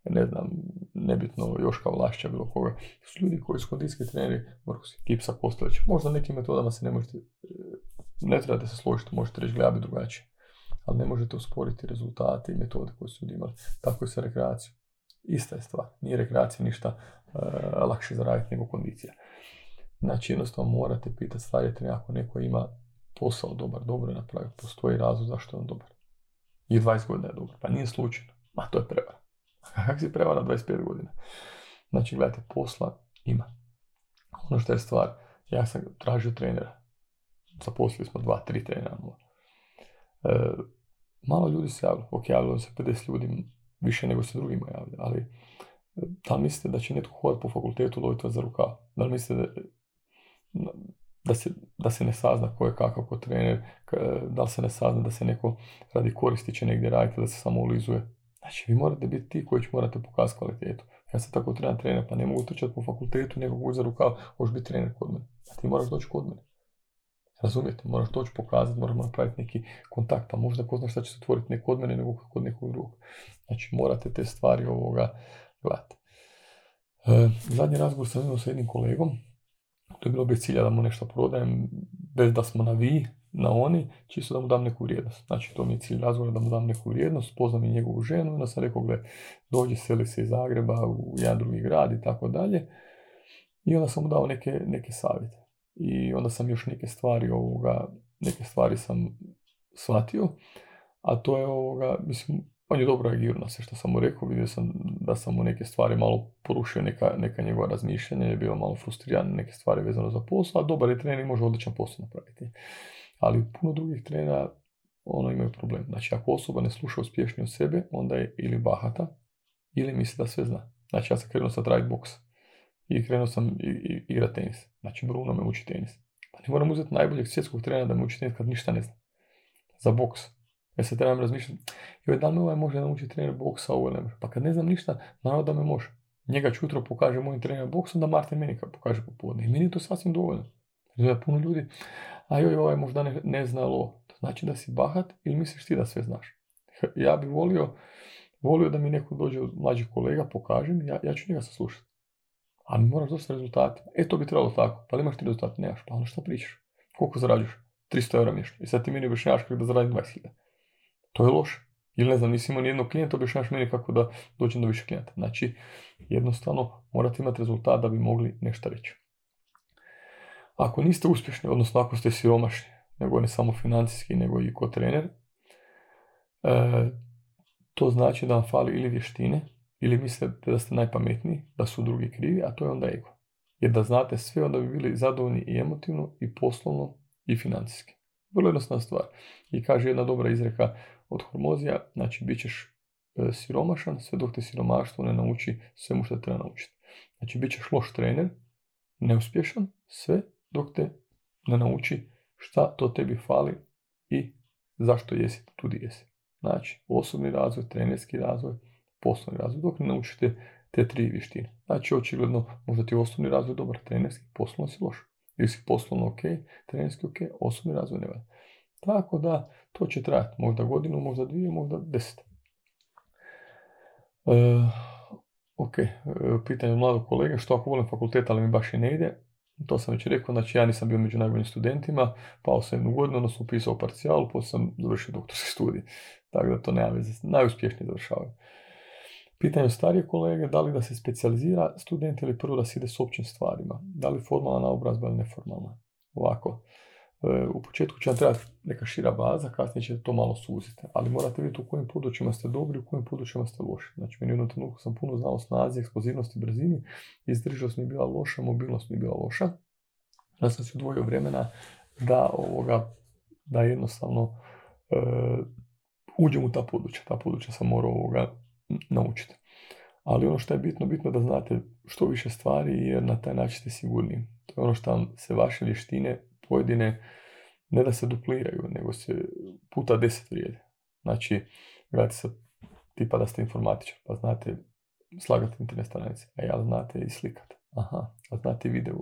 ne znam, nebitno Joška Vlašća, bilo koga. Su ljudi koji su kondicijski treneri, Markus Kipsa Kostelić. Možda nekim metodama se ne možete, ne trebate se složiti, možete reći gledati drugačije ali ne možete usporiti rezultate i metode koje su ljudi imali. Tako je sa rekreacijom. Ista je stvar. Nije rekreacija ništa uh, lakše zaraditi nego kondicija. Znači jednostavno morate pitati stavljate ako neko ima posao dobar, dobro je napravio, postoji razlog zašto je on dobar. I 20 godina je dobar, pa nije slučajno. Ma to je prevara. Kako si prevara 25 godina? Znači gledajte, posla ima. Ono što je stvar, ja sam tražio trenera. Zaposlili smo dva, tri trenera. E, malo ljudi se javilo, ok, javilo se 50 ljudi, više nego se drugima javlja, ali e, da li mislite da će netko hodati po fakultetu loviti za rukav? Da li mislite da, da, se, da se ne sazna ko je kakav ko trener, da li se ne sazna da se neko radi koristi će negdje raditi, da se samo ulizuje? Znači, vi morate biti ti koji će morate pokazati kvalitetu. Ja sam tako trener trener, pa ne mogu trčati po fakultetu, nego za rukav, možeš biti trener kod mene. A ti moraš doći kod mene. Razumijete, moraš doći pokazati, moramo napraviti neki kontakt, pa možda ko zna šta će se otvoriti ne kod mene nego kod nekog drugog. Znači morate te stvari ovoga gledati. E, zadnji razgovor sam imao sa jednim kolegom, to je bilo bez cilja da mu nešto prodajem, bez da smo na vi, na oni, čisto da mu dam neku vrijednost. Znači to mi je cilj razgovora da mu dam neku vrijednost, poznam i njegovu ženu, onda sam rekao, gle, dođi, seli se iz Zagreba u jedan drugi grad i tako dalje. I onda sam mu dao neke, neke savjete i onda sam još neke stvari ovoga, neke stvari sam shvatio, a to je ovoga, mislim, on je dobro reagirao na sve što sam mu rekao, vidio sam da sam mu neke stvari malo porušio, neka, neka njegova razmišljanja, je bio malo frustriran, neke stvari vezano za posao, a dobar je trener i može odličan posao napraviti. Ali puno drugih trenera ono imaju problem. Znači, ako osoba ne sluša uspješnije od sebe, onda je ili bahata, ili misli da sve zna. Znači, ja sam krenuo sad raditi boks i krenuo sam igrati tenis. Znači Bruno me uči tenis. Pa ne moram uzeti najboljeg svjetskog trenera da me uči tenis kad ništa ne zna. Za boks. Ja se trebam razmišljati, joj, da li me ovaj može naučiti trener boksa, ovo ne može. Pa kad ne znam ništa, naravno da me može. Njega ću jutro pokaže moj trener boksa, onda Martin meni pokaže popodne. I meni je to sasvim dovoljno. Znači, puno ljudi, a joj, ovaj možda ne, ne zna. To znači da si bahat ili misliš ti da sve znaš. Ja bih volio, volio da mi neko dođe od mlađih kolega, pokaže mi, ja, ja ću njega saslušati. Ali moraš dosta rezultatima. E, to bi trebalo tako. Pa imaš ti rezultate? Nemaš. Pa ono što pričaš? Koliko zarađuješ? 300 eura mjesečno. I sad ti meni objašnjavaš kako da zaradim 20.000. To je loše. Ili ne znam, nisi imao nijednog klijenta, objašnjavaš meni kako da dođem do više klijenta. Znači, jednostavno morate imati rezultat da bi mogli nešto reći. Ako niste uspješni, odnosno ako ste siromašni, nego ne samo financijski, nego i ko trener, e, to znači da vam fali ili vještine, ili mislite da ste najpametniji, da su drugi krivi, a to je onda ego. Jer da znate sve, onda bi bili zadovoljni i emotivno, i poslovno, i financijski. Vrlo jednostavna stvar. I kaže jedna dobra izreka od hormozija, znači bit ćeš e, siromašan sve dok te siromaštvo ne nauči svemu što treba naučiti. Znači bit ćeš loš trener, neuspješan, sve dok te ne nauči šta to tebi fali i zašto jesi tu jesi. Znači, osobni razvoj, trenerski razvoj, poslovni razvoj, dok ne naučite te tri vještine. Znači, očigledno, možda ti osnovni razvoj dobar, trenerski, poslovno si loš. Ili si poslovno ok, trenerski ok, osobni razvoj ne valja. Tako da, to će trajati možda godinu, možda dvije, možda deset. E, ok, e, pitanje mladog kolega, što ako volim fakultet, ali mi baš i ne ide, to sam već rekao, znači ja nisam bio među najboljim studentima, pao sam jednu godinu, odnosno upisao parcijalu, poslije sam završio doktorski studij. Tako da to nema veze, najuspješnije završavaju. Pitanje starije kolege, da li da se specijalizira student ili prvo da se ide s općim stvarima? Da li formalna naobrazba ili neformalna? Ovako, e, u početku će vam trebati neka šira baza, kasnije ćete to malo suziti. Ali morate vidjeti u kojim područjima ste dobri, u kojim područjima ste loši. Znači, meni u jednom trenutku sam puno znao snazi, eksplozivnosti, brzini, izdržanost mi je bila loša, mobilnost mi je bila loša. Ja sam si udvojio vremena da ovoga, da jednostavno e, uđem u ta područja. Ta područja sam morao ovoga naučiti. Ali ono što je bitno, bitno da znate što više stvari jer na taj način ste sigurniji. To je ono što vam se vaše vještine pojedine ne da se dupliraju, nego se puta deset vrijede. Znači, gledajte sad, tipa da ste informatičar, pa znate slagati internet stranice, a ja znate i slikati. Aha, a znate video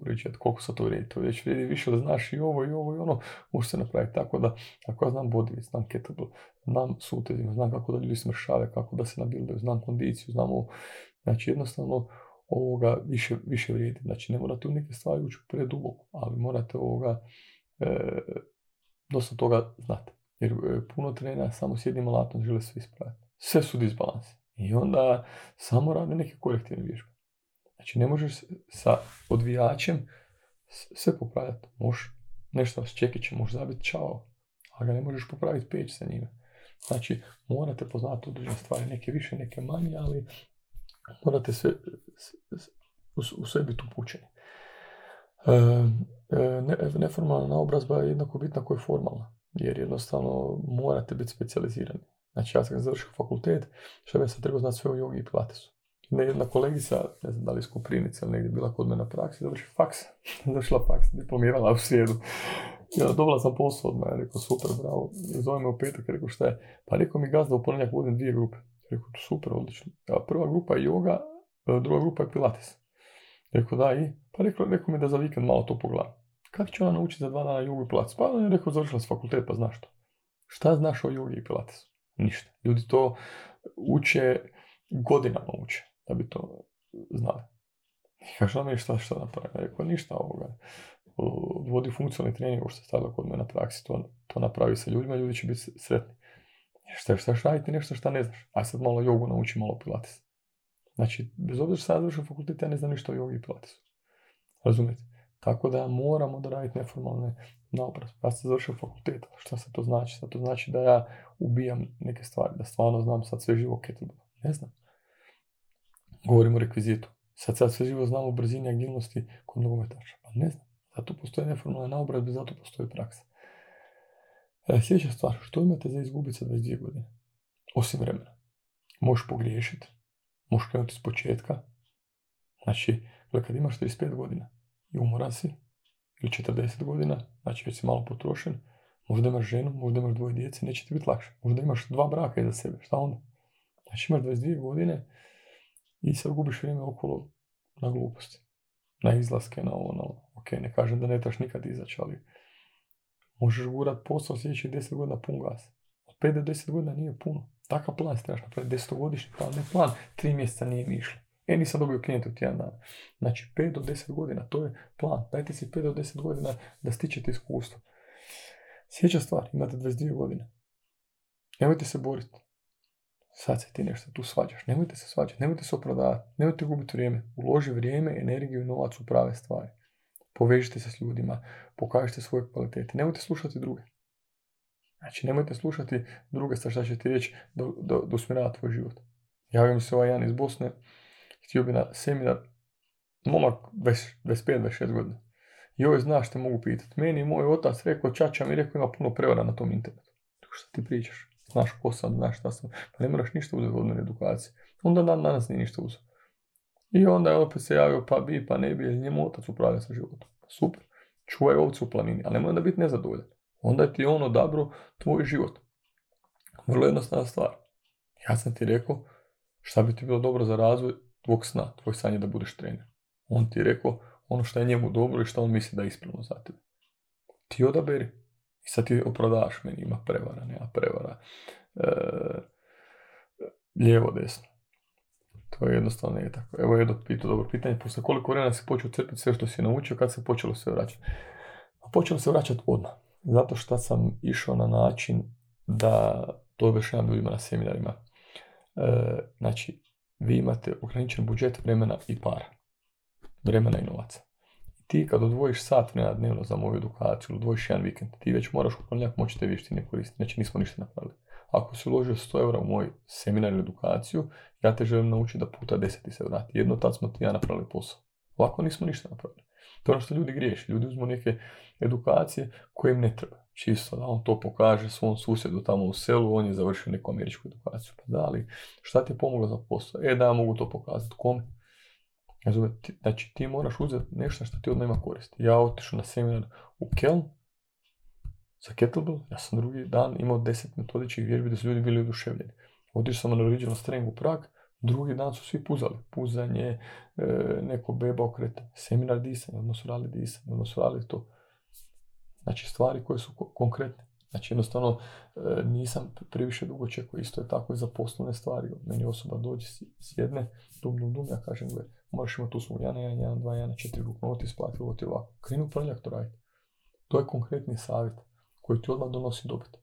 uređivati, koliko se to vrijedi. To već vrijedi više da znaš i ovo i ovo i ono, može se napraviti. Tako da, ako ja znam body, znam kettlebell, znam sutezima, znam kako da ljudi smršave, kako da se nabildaju, znam kondiciju, znam ovo. Znači, jednostavno, ovoga više, više vrijedi. Znači, ne morate u neke stvari ući preduboko, ali morate ovoga, e, dosta toga znati. Jer e, puno trenera samo s jednim alatom žele sve ispraviti. Sve su disbalansi. I onda samo rade neke korektivne vježbe. Znači ne možeš sa odvijačem sve popravljati. Možeš nešto s čekićem, možeš zabiti čao, ali ga ne možeš popraviti peć sa njime. Znači morate poznati određene stvari, neke više, neke manje, ali morate sve u, u sve biti upućeni. Neformalna naobrazba je jednako bitna koja je formalna, jer jednostavno morate biti specijalizirani. Znači ja sam završio fakultet, što bi sad trebao znati sve o jogi i pilatesu ne jedna kolegica, ne znam da li iz Koprivnice ili negdje bila kod mene na praksi, završi faks, završila faks, diplomirala u srijedu. Onda dobila sam posao odmah, ja rekao super, bravo, zove me u petak, rekao šta je, pa rekao mi gazda u ponedjeljak vodim dvije grupe. Rekao, super, odlično. A prva grupa je yoga, e, druga grupa je pilates. Rekao, da i, pa rekao, rekao mi da za vikend malo to pogledam. Kako će ona naučiti za dva dana jogu i pilates? Pa je rekao, završila s fakultet, pa znaš to. Šta znaš o jogi i pilatesu? Ništa. Ljudi to uče, godinama uče da bi to znali. I kaže mi šta, šta napraviti? Rekao, ništa ovoga. Vodi funkcionalni trening, što se kod mene na praksi, to, to napravi sa ljudima, ljudi će biti sretni. Šta, šta, šta raditi nešto šta ne znaš? Aj sad malo jogu nauči, malo pilates. Znači, bez obzira što sad završim fakultet, ja ne znam ništa o jogi i pilatesu. Razumijete? Tako da moramo da raditi neformalne naobrazbe. Ja sam završio fakultet, šta se to znači? Sad to znači da ja ubijam neke stvari, da stvarno znam sad sve živo kettlebell. Ne znam. Govorimo o rekvizitu. Sad sad sve živo znamo o brzini agilnosti kod nogometaša. Pa ne znam. Zato postoje neformalne naobrazbe, zato postoji praksa. E, sljedeća stvar, što imate za izgubiti sa 22 godine? Osim vremena. Možeš pogriješiti, možeš krenuti s početka. Znači, kad imaš 35 godina i umoran si, ili 40 godina, znači već si malo potrošen, možda imaš ženu, možda imaš dvoje djece, neće ti biti lakše. Možda imaš dva braka iza sebe, šta onda? Znači imaš 22 godine, i sad gubiš vrijeme okolo na gluposti. na izlaske, na ono, ok, ne kažem da ne trebaš nikad izaći, ali možeš gurat posao sljedećih 10 godina pun gas. Od 5 do 10 godina nije puno. Takav plan se trebaš napraviti, 10 godišnji plan, ne plan, 3 mjeseca nije mi išlo. E, nisam dobio klijenta u tjedan dana. Znači, 5 do 10 godina, to je plan. Dajte si 5 do 10 godina da stičete iskustvo. Sljedeća stvar, imate 22 godine. Nemojte se boriti. Sad se ti nešto tu svađaš. Nemojte se svađati, nemojte se opravdavati, nemojte gubiti vrijeme. Uloži vrijeme, energiju i novac u prave stvari. Povežite se s ljudima, pokažite svoje kvalitete. Nemojte slušati druge. Znači, nemojte slušati druge sa šta će ti reći da, da, da usmjerava tvoj život. Javio mi se ovaj Jan iz Bosne, htio bi na seminar, momak 25-26 godina. I ovaj zna što mogu pitati. Meni moj otac rekao, čača mi rekao, ima puno prevara na tom internetu. Što ti pričaš? Znaš ko sam, znaš šta sam. Pa ne moraš ništa uzeti od edukacije. Onda dan danas nije ništa uzeo. I onda je opet se javio, pa bi, pa ne bi, jer njemu otac upravlja sa životom. Super. Čuvaj ovcu u planini, ali nemoj onda biti nezadovoljan. Onda ti je on odabro tvoj život. Vrlo jednostavna stvar. Ja sam ti rekao šta bi ti bilo dobro za razvoj tvog sna, tvoj san je da budeš trener. On ti je rekao ono što je njemu dobro i što on misli da je ispravno za tebe. Ti odaberi. I sad ti opravdaš meni, ima prevara, nema prevara. E, lijevo, desno. To je jednostavno nije tako. Evo jedno pitao dobro pitanje. Posle koliko vremena si počeo crpiti sve što si naučio, kad se počelo sve vraćati? Pa počelo se vraćati odmah. Zato što sam išao na način da to objašnjavam ljudima na seminarima. E, znači, vi imate ograničen budžet vremena i para. Vremena i novaca. Ti kad odvojiš sat vremena dnevno za moju edukaciju odvojiš jedan vikend, ti već moraš u ponedjeljak moći te vještine koristiti. Znači nismo ništa napravili. Ako si uložio 100 eura u moj seminar ili edukaciju, ja te želim naučiti da puta 10 se vrati. Jedno tad smo ti ja napravili posao. Ovako nismo ništa napravili. To je ono što ljudi griješi. Ljudi uzmu neke edukacije koje im ne treba. Čisto da on to pokaže svom susjedu tamo u selu, on je završio neku američku edukaciju. Pa da, ali šta ti je pomoglo za posao? E da, ja mogu to pokazati. Kome? Znači ti moraš uzeti nešto što ti odmah ima koristi. Ja otišao na seminar u Keln za kettlebell, ja sam drugi dan imao deset metodičkih vježbi da su ljudi bili oduševljeni. Otišao sam na original strength u Prag, drugi dan su svi puzali. Puzanje, e, neko beba okretanje, seminar disanja, odnosno rali disanje, odnosno rali to. Znači stvari koje su konkretne. Znači jednostavno e, nisam previše dugo čekao, isto je tako i za poslovne stvari. Meni osoba dođe, sjedne, dum, dum, dum, ja kažem, gle, moraš imati uslugu 1, 1, 1, 2, 1, 4, buk, ovo ti isplati, ovo ti ovako. Krenu ponedjeljak to raditi. To je konkretni savjet koji ti odmah donosi dobit.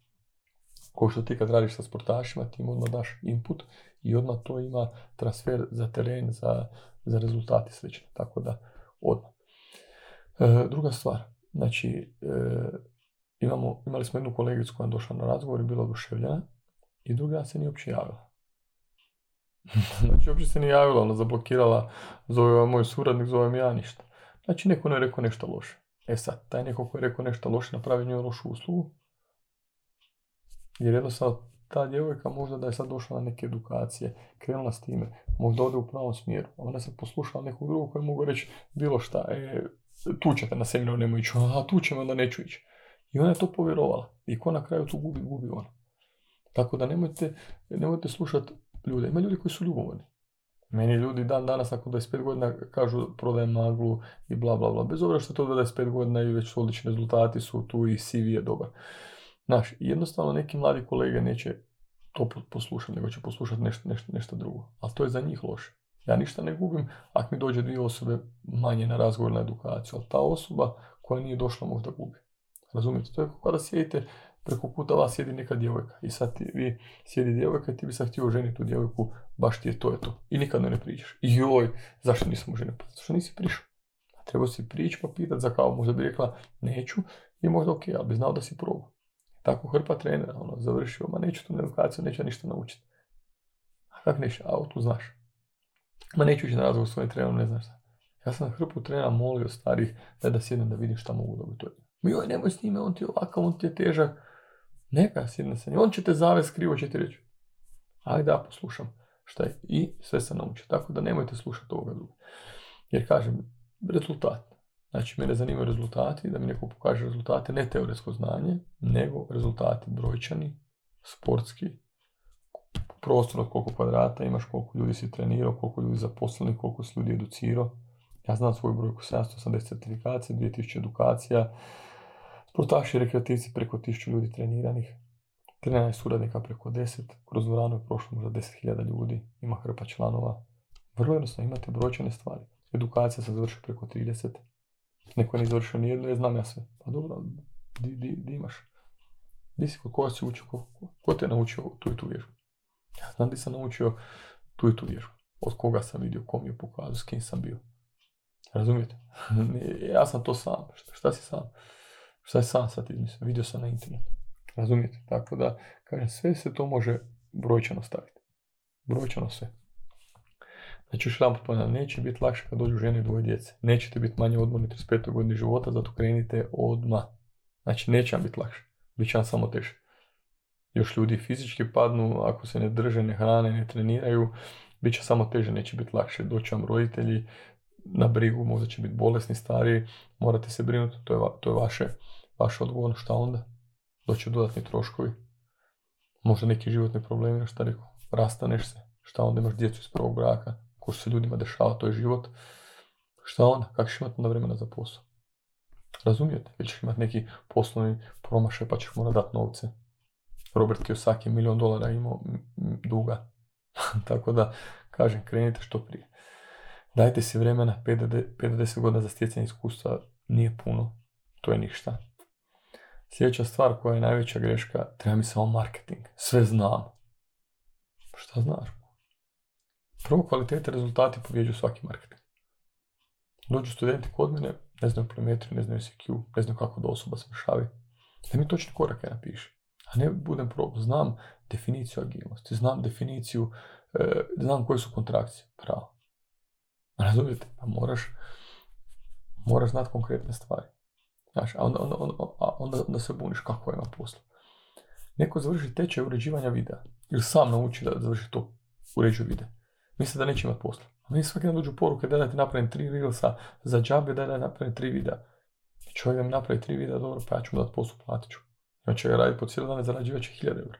Ko što ti kad radiš sa sportašima, ti im odmah daš input i odmah to ima transfer za teren, za, za rezultati slične. Tako da, odmah. E, druga stvar, znači, e, imamo, imali smo jednu kolegicu koja je došla na razgovor i bila oduševljena i druga se nije uopće javila. Znači, uopće se nije javila, ona zablokirala, zove moj suradnik, zove mi ja ništa. Znači, neko je rekao nešto loše. E sad, taj neko koji je rekao nešto loše, napravi njoj lošu uslugu, jer jednostavno ta djevojka možda da je sad došla na neke edukacije, krenula s time, možda ode u pravom smjeru. Ona se poslušala nekog drugog koji mogu reći bilo šta, e, tu ćete na seminar, nemoj ići, a tu ćemo, onda neću ići. I ona je to povjerovala. I ko na kraju tu gubi, gubi ona. Tako da nemojte, nemojte slušati ljude. Ima ljudi koji su ljubomorni. Meni ljudi dan danas nakon 25 godina kažu prodajem maglu i bla bla bla. Bez obzira što to 25 godina i već odlični rezultati su tu i CV je dobar. Znaš, jednostavno neki mladi kolege neće to poslušati, nego će poslušati nešto, nešto, nešto drugo. Ali to je za njih loše. Ja ništa ne gubim ako mi dođe dvije osobe manje na razgovor na edukaciju, ali ta osoba koja nije došla možda gubi. Razumijete? To je kada sjedite preko puta vas sjedi neka djevojka i sad ti, vi sjedi djevojka i ti bi sad htio ženiti tu djevojku, baš ti je to je to. I nikad ne, pričaš. I joj, zašto nisam ženio? Pa zašto nisi prišao? Trebao si prići pa pitati za kao, možda bi rekla neću i možda ok, ali bi znao da si probao. Tako hrpa trenera, ono, završio, ma neću tu edukaciju, neću ništa naučiti. A kak neće, a tu znaš. Ma neću ići na razgovor s svojim trenerom, ne znaš šta. Ja sam hrpu trenera molio starih da da sjednem da vidim šta mogu dobiti. Joj, nemoj s njime, on ti je ovakav, on ti je težak. Neka sjedne sa njim, on će te zavesti krivo, će ti reći. Ajde da poslušam šta je. I sve se nauči. Tako da nemojte slušati ovoga druga. Jer kažem, rezultat. Znači, mene zanimaju rezultati, da mi neko pokaže rezultate, ne teoretsko znanje, nego rezultati brojčani, sportski, prostor od koliko kvadrata imaš, koliko ljudi si trenirao, koliko ljudi zaposleni, koliko si ljudi educirao. Ja znam svoju brojku 780 certifikacija, 2000 edukacija, sportaši rekreativci preko 1000 ljudi treniranih, 13 suradnika preko 10, kroz dvoranu je prošlo možda 10.000 ljudi, ima hrpa članova. Vrlo jednostavno, imate brojčane stvari. Edukacija se završi preko 30. Neko nije završio nijedno, je znam ja sve. Pa dobro, di, di, di imaš? Di si, koga si učio, ko, ko, te je naučio tu i tu vježbu? Ja znam di sam naučio tu i tu vježbu. Od koga sam vidio, kom je pokazao, s kim sam bio. Razumijete? ja sam to sam. Šta, šta si sam? Šta sam sad izmislio? Vidio sam na internetu. Razumijete? Tako da, kažem, sve se to može brojčano staviti. Brojčano sve. Znači, još jedan ponavljam, neće biti lakše kad dođu žene i dvoje djece. Nećete biti manje odmorni 35. godini života, zato krenite odmah. Znači, neće vam biti lakše. Biće vam samo teže. Još ljudi fizički padnu, ako se ne drže, ne hrane, ne treniraju, bit će samo teže, neće biti lakše. Doći vam roditelji na brigu, možda će biti bolesni, stari, morate se brinuti, to je, to je vaše, vaše odgovorno. Šta onda? Doći dodatni troškovi. Možda neki životni problemi, šta rekao, rastaneš se, šta onda imaš djecu iz prvog braka, ko se ljudima dešava, to je život. Šta onda? Kako ćeš imati onda vremena za posao? Razumijete? Ili ćeš imati neki poslovni promašaj pa ćeš morati dati novce. Robert Kiyosaki milion dolara imao duga. Tako da, kažem, krenite što prije. Dajte si vremena, 5 do 10 godina za stjecanje iskustva nije puno. To je ništa. Sljedeća stvar koja je najveća greška, treba mi samo marketing. Sve znam. Šta znaš? Prvo kvalitete rezultati pobjeđuju svaki marketing. Dođu studenti kod mene, ne znaju pliometri, ne znaju SQ, ne znaju kako da osoba smršavi. Da mi točne korake napiše. A ne budem probao. Znam definiciju agilnosti, znam definiciju, e, znam koje su kontrakcije. Pravo. Razumijete? Pa moraš, moraš znati konkretne stvari. Znaš, a onda, onda, onda, onda, se buniš kako ima posla. Neko završi tečaj uređivanja videa. Ili sam nauči da završi to uređuje videa. Misle da neće imati posla. A meni svaki dan dođu poruke da ti napravim tri reelsa za džabe, da da napravim tri videa. Čovjek da mi napravi tri videa, dobro, pa ja ću mu dati poslu, platit ću. Ja će raditi po cijelo dane, zarađivat će hiljada eura.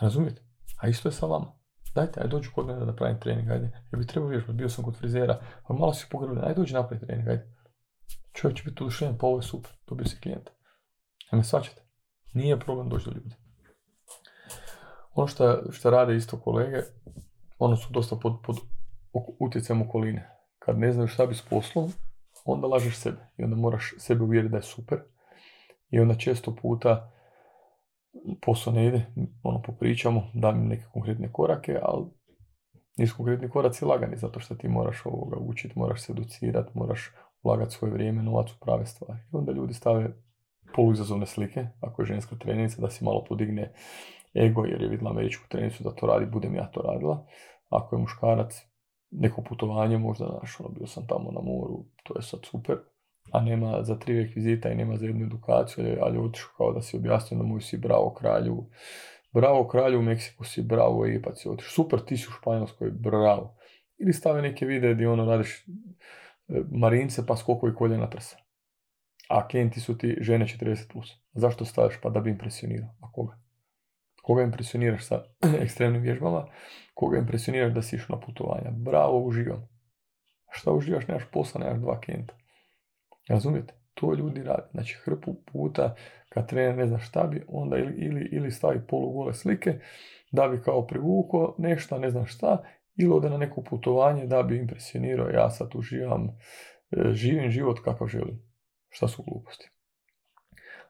Razumijete? A isto je sa vama. Dajte, aj dođu kod mene da napravim trening, ajde. Ja bi trebao vježbati, bio sam kod frizera, pa malo si pogledao, ajde dođi napraviti trening, ajde. Čovjek će biti udušen, pa ovo je super, dobio si klijenta. Me svačate. Nije problem doći do ljudi. Ono što, što rade isto kolege, ono su dosta pod, pod utjecajem okoline. Kad ne znaju šta bi s poslom, onda lažeš sebe i onda moraš sebe uvjeriti da je super. I onda često puta posao ne ide, ono popričamo, dam neke konkretne korake, ali nisu konkretni koraci lagani, zato što ti moraš ovoga učiti, moraš se educirati, moraš ulagati svoje vrijeme, novac u prave stvari. I onda ljudi stave poluizazovne slike, ako je ženska trenica, da si malo podigne ego, jer je vidjela američku trenicu da to radi, budem ja to radila. Ako je muškarac, neko putovanje, možda, znaš, ono, bio sam tamo na moru, to je sad super, a nema za tri rekvizita i nema za jednu edukaciju, ali je otišao kao da si objasnio da mu si bravo kralju, bravo kralju u Meksiku si, bravo Egipat si otišao, super ti si u Španjolskoj, bravo. Ili stave neke videe gdje ono radiš marince pa skokovi koljena trsa. A klijenti su ti žene 40+. Plus. Zašto staviš? Pa da bi impresionirao. A koga? Koga impresioniraš sa ekstremnim vježbama? Koga impresioniraš da si išao na putovanja? Bravo, uživam. Šta uživaš? Nemaš posla, nemaš dva klijenta. Razumijete? To ljudi rade. Znači hrpu puta kad trener ne zna šta bi, onda ili, ili, ili stavi polugole slike da bi kao privuko nešto, ne zna šta, ili ode na neko putovanje da bi impresionirao ja sad uživam, e, živim život kakav želim. Šta su gluposti?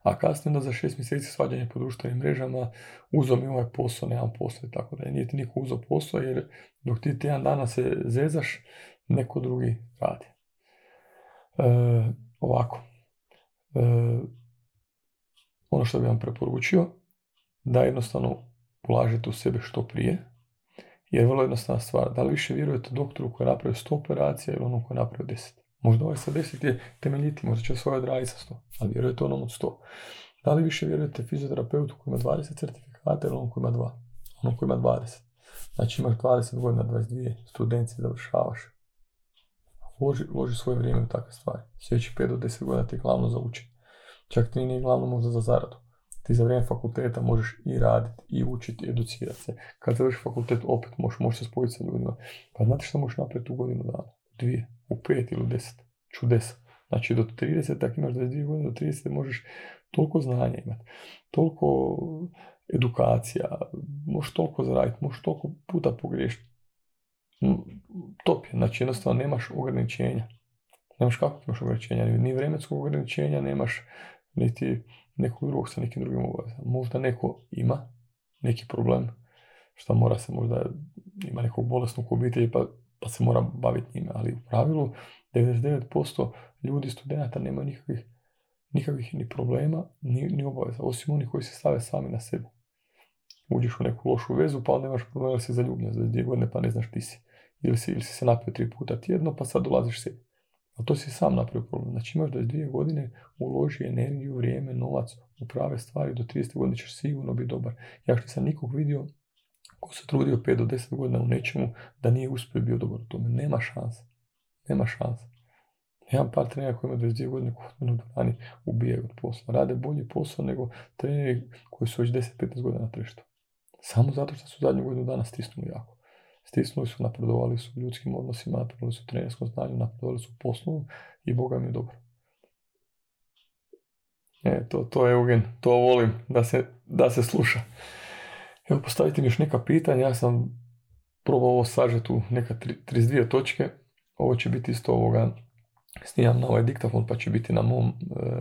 A kasnije onda za šest mjeseci svađanje po društvenim mrežama, uzeo mi ovaj posao, nemam posla i tako da nije ti niko uzeo posao jer dok ti tjedan dana se zezaš, neko drugi radi. E, ovako. E, ono što bih vam preporučio, da jednostavno ulažete u sebe što prije, jer vrlo jednostavna stvar, da li više vjerujete doktoru koji je napravio 100 operacija ili onom koji je napravio 10. Možda ovaj sa 10 je temeljiti, možda će svoje odraditi sa 100, ali vjerujete onom od 100. Da li više vjerujete fizioterapeutu koji ima 20 certifikata ili onom koji ima 2? Onom koji ima 20. Znači imaš 20 godina, 22, studenti završavaš. Loži, loži svoje vrijeme u takve stvari. Sljedeći 5 do 10 godina ti je glavno za učiti. Čak ti nije glavno možda za zaradu. Ti za vrijeme fakulteta možeš i raditi, i učiti, i educirati se. Kad završi fakultet, opet možeš, možeš se spojiti sa ljudima. Pa znate što možeš napraviti u godinu dana? dvije, u pet ili u deset. Čudesa. Znači do 30, ako imaš 22 godine, do 30 možeš toliko znanja imati, toliko edukacija, možeš toliko zaraditi, možeš toliko puta pogriješiti. Top je, znači jednostavno nemaš ograničenja. Nemaš kako imaš ograničenja, ni vremenskog ograničenja nemaš, niti nekog drugog sa nekim drugim obavezama. Možda neko ima neki problem, što mora se možda, ima nekog bolesnog obitelji pa, pa se mora baviti njime, ali u pravilu 99% ljudi, studenta nema nikakvih, nikakvih ni problema, ni, ni obaveza, osim onih koji se stave sami na sebe. Uđeš u neku lošu vezu, pa onda imaš problem da si zaljubljen za dvije godine, pa ne znaš ti si. Ili si, ili si se napio tri puta tjedno, pa sad dolaziš sebi. A to si sam napravio problem. Znači imaš da dvije godine uloži energiju, vrijeme, novac u prave stvari, do 30 godine ćeš sigurno biti dobar. Ja što sam nikog vidio ko se trudio 5 do 10 godina u nečemu da nije uspio bio dobar u tome. Nema šanse. Nema šanse. Imam par trenera koji imaju 22 godine mene u dvorani ubijaju od posla. Rade bolji posao nego treneri koji su već 10-15 godina na tržištu. Samo zato što su zadnju godinu dana stisnuli jako. Stisnuli su, napredovali su u ljudskim odnosima, napredovali su u trenerskom znanju, napredovali su u poslu i Boga mi je dobro. E, to, to je Eugen, to volim da se, da se sluša. Evo, postavite mi još neka pitanja, ja sam probao ovo sažeti u neka 32 točke. Ovo će biti isto ovoga, snimam na ovaj diktafon pa će biti na mom, e,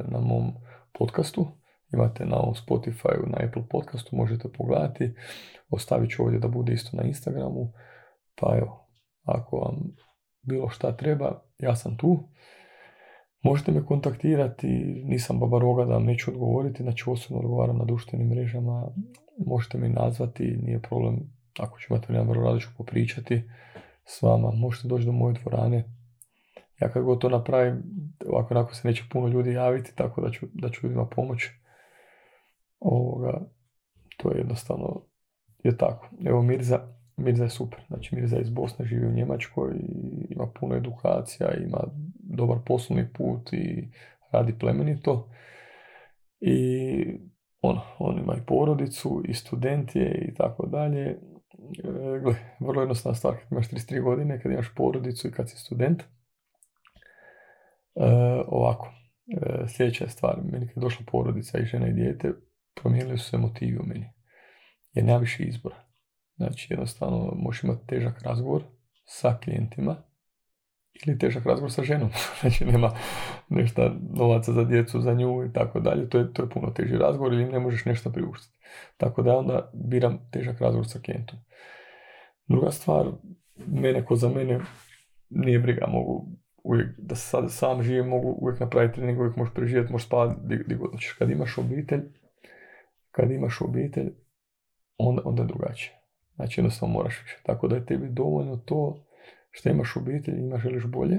na mom podcastu. Imate na ovom Spotify, na Apple podcastu, možete pogledati. Ostavit ću ovdje da bude isto na Instagramu. Pa evo, ako vam bilo šta treba, ja sam tu. Možete me kontaktirati, nisam baba roga da vam neću odgovoriti, znači osobno odgovaram na društvenim mrežama, možete me nazvati, nije problem, ako ću imati vremena, rado ću popričati s vama, možete doći do moje dvorane. Ja kad god to napravim, ovako onako se neće puno ljudi javiti, tako da ću, da ću ljudima pomoći. Ovoga, to je jednostavno, je tako. Evo Mirza, Mirza je super, znači Mirza je iz Bosne, živi u Njemačkoj, ima puno edukacija, ima dobar poslovni put i radi plemenito. I ono, on ima i porodicu, i student je i tako dalje. E, gle, vrlo jednostavna stvar, kad imaš 33 godine, kad imaš porodicu i kad si student. E, ovako, e, sljedeća je stvar, meni kad je došla porodica i žena i dijete, promijenili su se motivi u meni. Jer nema više izbora. Znači, jednostavno, možeš imati težak razgovor sa klijentima, ili težak razgovor sa ženom. znači nema nešto novaca za djecu, za nju i tako dalje. To je, to je puno teži razgovor ili ne možeš nešto priuštiti. Tako da onda biram težak razgovor sa klijentom. Druga stvar, mene ko za mene nije briga, mogu uvijek, da sad sam živim, mogu uvijek napraviti trening, uvijek možeš preživjeti, možeš spavati gdje god. Kad imaš obitelj, kad imaš obitelj, onda, onda je drugačije. Znači jednostavno moraš više. Tako da je tebi dovoljno to što imaš obitelj, imaš želiš bolje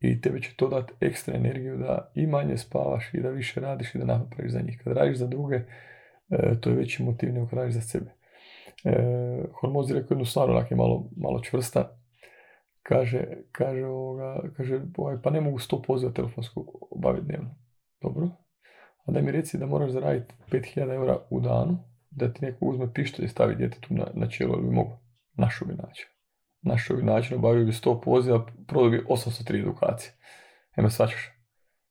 i tebi će to dati ekstra energiju da i manje spavaš i da više radiš i da napraviš za njih. Kad radiš za druge, e, to je veći motiv nego kad radiš za sebe. E, Hormoz rekao jednu stvar, onak je malo, malo čvrsta. Kaže, kaže, ovoga, kaže ovaj, pa ne mogu sto poziva telefonskog obaviti dnevno. Dobro. A da mi reci da moraš zaraditi 5000 eura u danu, da ti neko uzme pištolj i stavi djetetu na, na čelo bi mogu. Našo bi način našoj način obavio bi 100 poziva, prodao bi 803 edukacije. Eme svačaš.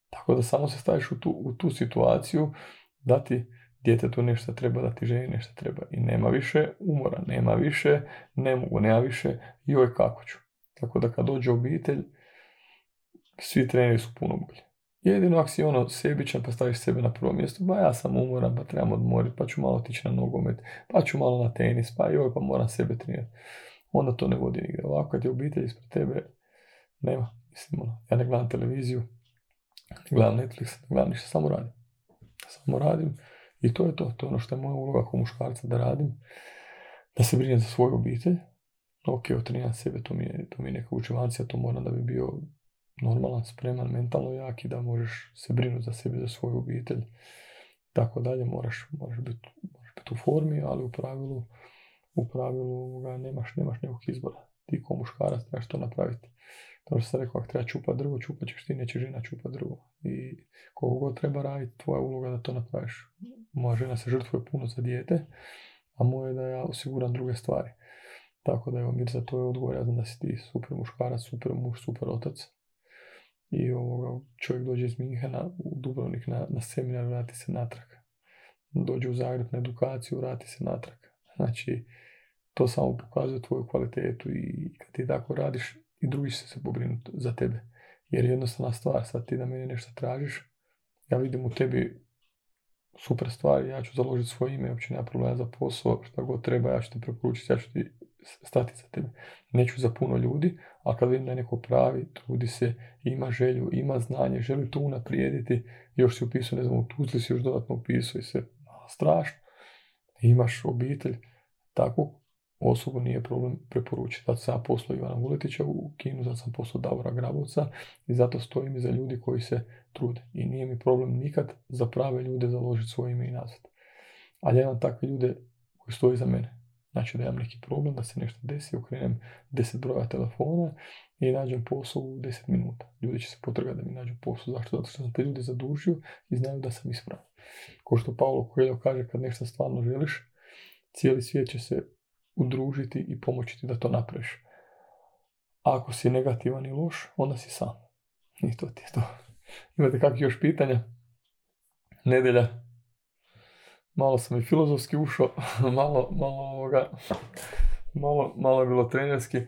Tako da samo se staviš u tu, u tu situaciju da ti djetetu nešto treba, da ti ženi nešto treba. I nema više umora, nema više, ne mogu, nema više, joj kako ću. Tako da kad dođe obitelj, svi treneri su puno bolji. Jedino ako si ono sebičan pa staviš sebe na prvo mjesto, ba ja sam umoran pa trebam odmoriti, pa ću malo otići na nogomet, pa ću malo na tenis, pa joj pa moram sebe trenirati onda to ne vodi nigdje. Ovako kad je obitelj ispred tebe, nema. Mislim, ono, ja ne gledam televiziju, ne gledam Netflix, ne gledam ništa, samo radim. Samo radim i to je to. To je ono što je moja uloga kao muškarca da radim. Da se brinem za svoju obitelj. Ok, otreniram sebe, to mi je, to mi je neka učivancija, to moram da bi bio normalan, spreman, mentalno jak i da možeš se brinuti za sebe, za svoju obitelj. Tako dalje, moraš, moraš biti moraš bit u formi, ali u pravilu u pravilu ga nemaš, nemaš nekog izbora. Ti ko muškarac trebaš to napraviti. To što sam rekao, ako treba čupat drvo, čupat ćeš ti, neće žena čupat drvo. I koliko god treba raditi, tvoja uloga da to napraviš. Moja žena se žrtvuje puno za dijete, a moje je da ja osiguram druge stvari. Tako da evo Mirza, to je odgovor, ja znam da si ti super muškarac, super muž, super otac. I ovoga, čovjek dođe iz Minhena u Dubrovnik na, na seminar, vrati se natrag. Dođe u Zagreb na edukaciju, vrati se natrag. Znači, to samo pokazuje tvoju kvalitetu i kad ti tako radiš, i drugi će se pobrinuti za tebe. Jer jednostavna stvar, sad ti da meni nešto tražiš, ja vidim u tebi super stvar, ja ću založiti svoje ime, uopće nema problema za posao, šta god treba, ja ću te preporučiti, ja ću ti stati za tebe. Neću za puno ljudi, a kad vidim da je neko pravi, trudi se, ima želju, ima znanje, želi to unaprijediti, još si upisao, ne znam, u Tuzli si još dodatno upisao i se, strašno. Imaš obitelj, takvu osobu nije problem preporučiti. Zato sam poslao Ivana Vuletića u kinu, zato sam poslao Davora Grabovca i zato stojim iza ljudi koji se trude. I nije mi problem nikad za prave ljude založiti svoje ime i nazvat. Ali imam takve ljude koji stoji za mene. Znači da imam neki problem, da se nešto desi, okrenem deset broja telefona i nađem posao u deset minuta. Ljudi će se potrgati da mi nađu posao. Zašto? Zato što sam te ljudi zadužio i znaju da sam ispravan. Ko što Paolo Coelho kaže, kad nešto stvarno želiš, cijeli svijet će se udružiti i pomoći ti da to napraviš. A ako si negativan i loš, onda si sam. I to ti je to. Imate kakvih još pitanja? Nedelja. Malo sam i filozofski ušao, malo, malo ovoga, malo, malo je bilo trenerski. E,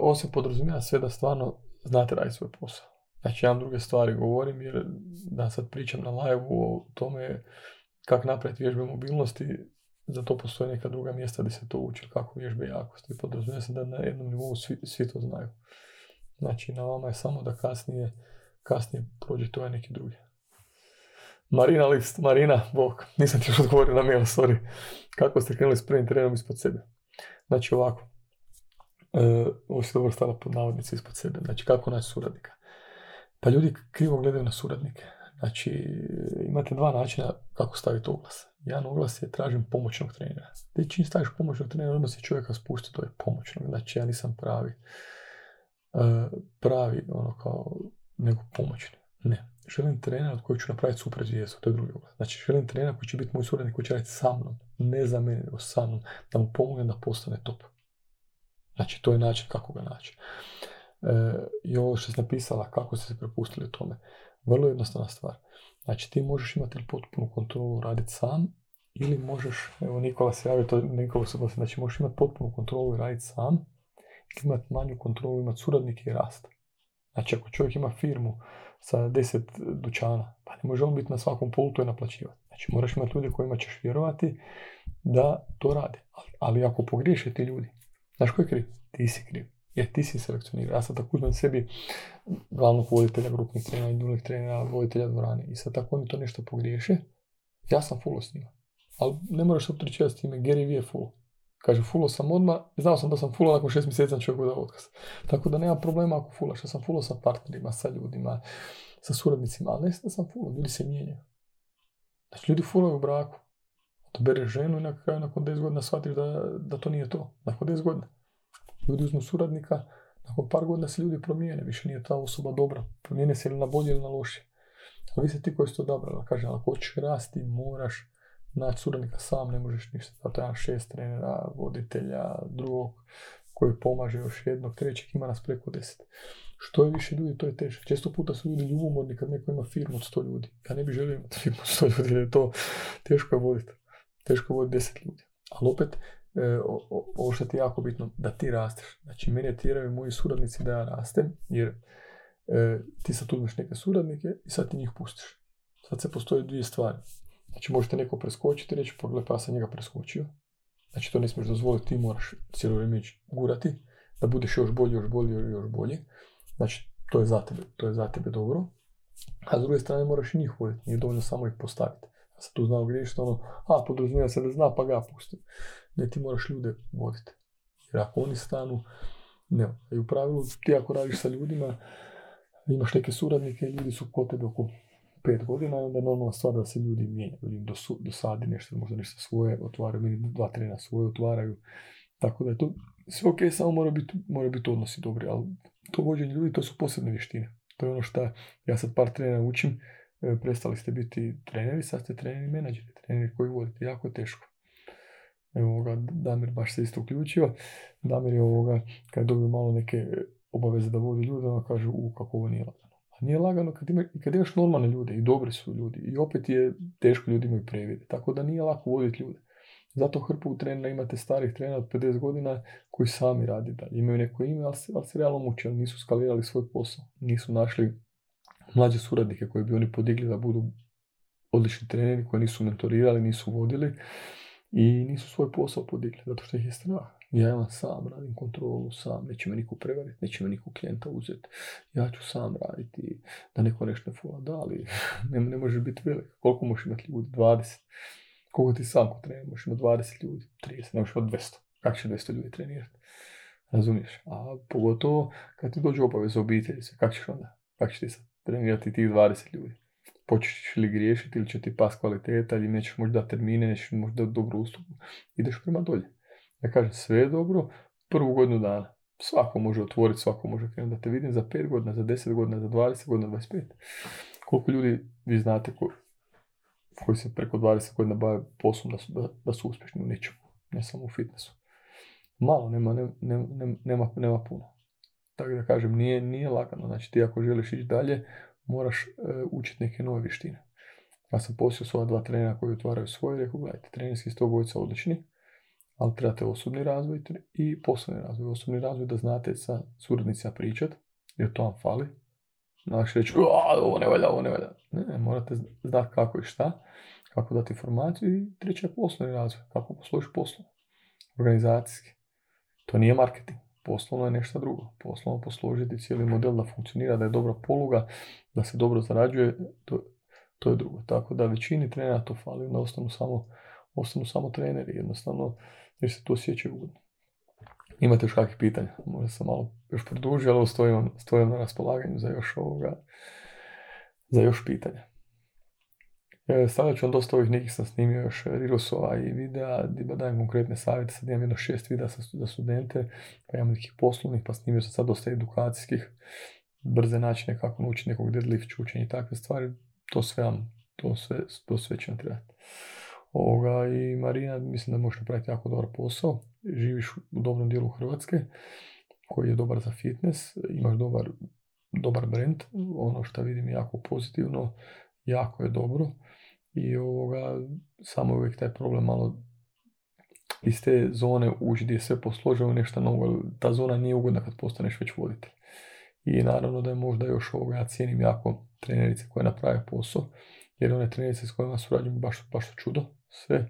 ovo se podrazumijeva sve da stvarno znate raditi svoj posao. Znači, ja druge stvari govorim, jer da sad pričam na live o tome kako napraviti vježbe mobilnosti, za to postoje neka druga mjesta gdje se to uči, kako vježbe jakosti. Podrazumijeva se da na jednom nivou svi, svi to znaju. Znači, na vama je samo da kasnije, kasnije prođe to neki drugi. Marina List, Marina, bok, nisam ti još odgovorio na mail, sorry. Kako ste krenuli s prvim trenerom ispod sebe? Znači ovako, e, ovo se dobro stala pod navodnice ispod sebe. Znači kako naći suradnika? Pa ljudi krivo gledaju na suradnike. Znači, imate dva načina kako staviti oglas. Jedan oglas je tražim pomoćnog trenera. Ti čim staviš pomoćnog trenera, odmah se čovjeka spusti, to je pomoćnog. Znači, ja nisam pravi, e, pravi, ono kao, nego pomoćni. Ne. Želim trenera od kojeg ću napraviti super zvijezdu, to je drugi oglas. Znači, želim trenera koji će biti moj suradnik koji će raditi sa mnom, ne za mene, nego sa mnom, da mu pomognem da postane top. Znači, to je način kako ga naći. E, I ovo što sam napisala, kako ste se prepustili tome. Vrlo jednostavna stvar. Znači ti možeš imati potpunu kontrolu raditi sam ili možeš, evo Nikola se javio, to Nikola se znači možeš imati potpunu kontrolu i raditi sam imati manju kontrolu, imati suradnike i rast. Znači ako čovjek ima firmu sa deset dućana, pa ne može on biti na svakom pultu i naplaćivati. Znači moraš imati ljude kojima ćeš vjerovati da to rade. Ali, ali ako pogriješe ti ljudi, znaš ko je kriv? Ti si kriv. Jer ti si selekcionirao. Ja sad tako uzmem sebi glavnog voditelja grupnih trenera, individualnih trenera, voditelja dvorane. I sad tako oni to nešto pogriješe, ja sam fullo s njima. Ali ne moraš se optričati s time, Gary V je full. Kaže, fullo sam odmah, znao sam da sam fullo, nakon šest mjeseci sam čovjeku otkaz. Tako da nema problema ako fullaš, ja sam fullo sa partnerima, sa ljudima, sa suradnicima, ali ne sam fullo, ljudi se mijenjaju. Znači, ljudi fullaju u braku. Odabereš ženu i nakon 10 godina shvatiš da, da to nije to. Nakon 10 godina. Ljudi uzmu suradnika, nakon par godina se ljudi promijene, više nije ta osoba dobra. Promijene se ili na bolje ili na loše. Ali vi ste ti koji ste odabrali. Kaže, ako hoćeš rasti, moraš naći suradnika sam, ne možeš ništa. Zato imam šest trenera, voditelja, drugog koji pomaže još jednog, trećeg, ima nas preko deset. Što je više ljudi, to je teže. Često puta su ljudi ljubomorni kad neko ima firmu od sto ljudi. Ja ne bih želio imati firmu od sto ljudi, jer je to teško je voditi. Teško je voditi deset ljudi. Ali opet, E, ovo što ti je jako bitno, da ti rasteš. Znači, mene tjeraju moji suradnici da ja rastem, jer e, ti sad uzmeš neke suradnike i sad ti njih pustiš. Sad se postoje dvije stvari. Znači, možete neko preskočiti reći, pa ja sam njega preskočio. Znači, to ne smiješ dozvoliti, ti moraš cijelo vrijeme gurati, da budeš još bolji, još bolji, još bolji. Znači, to je za tebe, to je za tebe dobro. A s druge strane moraš i njih voditi, nije dovoljno samo ih postaviti. Ja sam tu znao griješiti, ono, a, podrazumijeva se da zna, pa ga pustim ne ti moraš ljude voditi. Jer ako oni stanu, ne. I u pravilu ti ako radiš sa ljudima, imaš neke suradnike, ljudi su kod tebe oko pet godina i onda je normalna stvar da se ljudi mijenjaju. Ljudi dosadi nešto, možda nešto svoje otvaraju, meni dva trena svoje otvaraju. Tako da je to sve ok, samo mora biti, mora biti odnosi dobri, ali to vođenje ljudi, to su posebne vještine. To je ono što ja sad par trenera učim, e, prestali ste biti treneri, sad ste treneri menadžeri, treneri koji vodite, jako teško Evo ovoga, Damir baš se isto uključio. Damir je ovoga, kad je dobio malo neke obaveze da vodi ljude, on kaže, u, kako ovo nije lagano. Nije lagano kad, ima, kad imaš normalne ljude i dobri su ljudi. I opet je teško ljudi imaju previde. Tako da nije lako voditi ljude. Zato hrpu trenera imate starih trenera od 50 godina koji sami radi dalje. Imaju neko ime, ali se, ali se realno muče, nisu skalirali svoj posao. Nisu našli mlađe suradnike koje bi oni podigli da budu odlični treneri, koji nisu mentorirali, nisu vodili i nisu svoj posao podigli, zato što ih je strah. Ja imam sam, radim kontrolu sam, neće me niko prevariti, neće me niko klijenta uzeti. Ja ću sam raditi, da neko nešto ne fula. Da, ali ne, ne može biti velik. Koliko možeš imati ljudi? 20. Koliko ti sam ko trener? Možeš imati 20 ljudi, 30, ne možeš imati 200. Kako će 200 ljudi trenirati? Razumiješ? A pogotovo kad ti dođe obaveza obitelji, kako ćeš onda? Kako ćeš ti sad trenirati tih 20 ljudi? počeš li griješiti ili će ti pas kvaliteta ili nećeš možda termine, nećeš možda dobru uslugu. Ideš prema dolje. Ja kažem, sve je dobro, prvu godinu dana. Svako može otvoriti, svako može krenuti da te vidim za 5 godina, za 10 godina, za 20 godina, 25. Koliko ljudi vi znate ko, koji se preko 20 godina bave poslom da su, da, da su uspješni u ničemu, ne samo u fitnessu. Malo, nema, ne, ne, nema, nema puno. Tako da kažem, nije, nije lagano. Znači ti ako želiš ići dalje, moraš e, učiti neke nove vještine. Ja sam posio s ova dva trenera koji otvaraju svoje, rekao, gledajte, trenerski sto odlični, ali trebate osobni razvoj i poslovni razvoj. Osobni razvoj da znate sa suradnicima pričat, jer to vam fali. Znaš reći, ovo ne valja, ovo ne valja. Ne, morate znati kako i šta, kako dati informaciju i treće je poslovni razvoj, kako posloviš poslovno, organizacijski. To nije marketing. Poslovno je nešto drugo. Poslovno posložiti cijeli model da funkcionira, da je dobra poluga, da se dobro zarađuje, to, to je drugo. Tako da većini trenera to fali, da ostanu samo, ostanu samo treneri, jednostavno, jer se to osjećaju ugodno. Imate još kakvih pitanja? Možda sam malo još produžio, ali stojim, stojim na raspolaganju za još ovoga, za još pitanja. E, stavljat ću vam dosta ovih nekih sam snimio još rirosova i videa gdje dajem konkretne savjete, sad imam jedno šest videa za studente, pa imam nekih poslovnih, pa snimio sam sad dosta edukacijskih, brze načine kako naučiti nekog deadlift, učenje i takve stvari, to sve vam, to sve, to sve će vam trebati. Ovoga, I Marina, mislim da možeš napraviti jako dobar posao, živiš u dobrom dijelu Hrvatske, koji je dobar za fitness, imaš dobar, dobar brand, ono što vidim je jako pozitivno, jako je dobro. I ovoga, samo uvijek taj problem malo iz te zone ući gdje je sve posloženo nešto novo, ta zona nije ugodna kad postaneš već voditelj. I naravno da je možda još ovoga, ja cijenim jako trenerice koje naprave posao, jer one trenerice s kojima surađujem baš, baš čudo, sve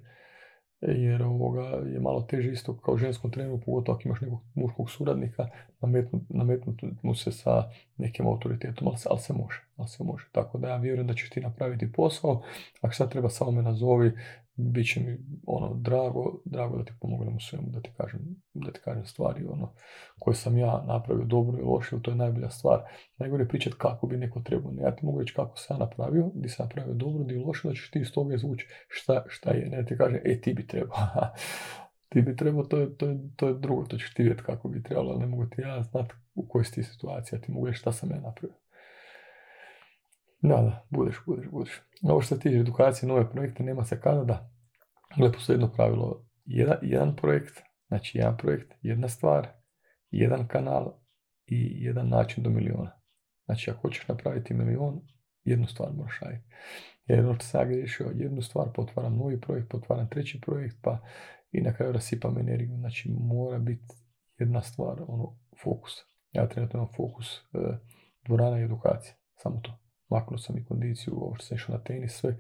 jer ovoga je malo teže isto kao ženskom treneru, pogotovo ako imaš nekog muškog suradnika, nametnuti nametnut mu se sa nekim autoritetom, ali, ali, se može, ali se može. Tako da ja vjerujem da ćeš ti napraviti posao, ako sad treba samo me nazovi, bit će mi ono drago, drago da ti pomognem u svemu, da ti kažem, da ti kažem stvari ono, koje sam ja napravio dobro i loše, to je najbolja stvar. Najgore je pričati kako bi neko trebao. Ja ti mogu reći kako sam ja napravio, di sam napravio dobro, di loše, da ćeš ti iz toga izvući šta, šta je. Ne ti kaže, e ti bi trebao. ti bi trebao, to je, to, je, to je drugo, to ćeš ti vidjeti kako bi trebalo, ne mogu ti ja znati u kojoj si ti situaciji, ja ti mogu reći šta sam ja napravio. Da, da, budeš, budeš, budeš. Ovo što se tiče edukacije, nove projekte, nema se kada da. Gle, postoji jedno pravilo. Jedan, jedan projekt, znači jedan projekt, jedna stvar, jedan kanal i jedan način do miliona. Znači, ako hoćeš napraviti milion, jednu stvar moraš raditi. Jedno što sam ja jednu stvar, potvaram novi projekt, potvaram treći projekt, pa i na kraju rasipam energiju. Znači, mora biti jedna stvar, ono, fokus. Ja trenutno imam fokus e, dvorana i edukacija. Samo to maknuo sam i kondiciju, što sam išao na tenis, sve.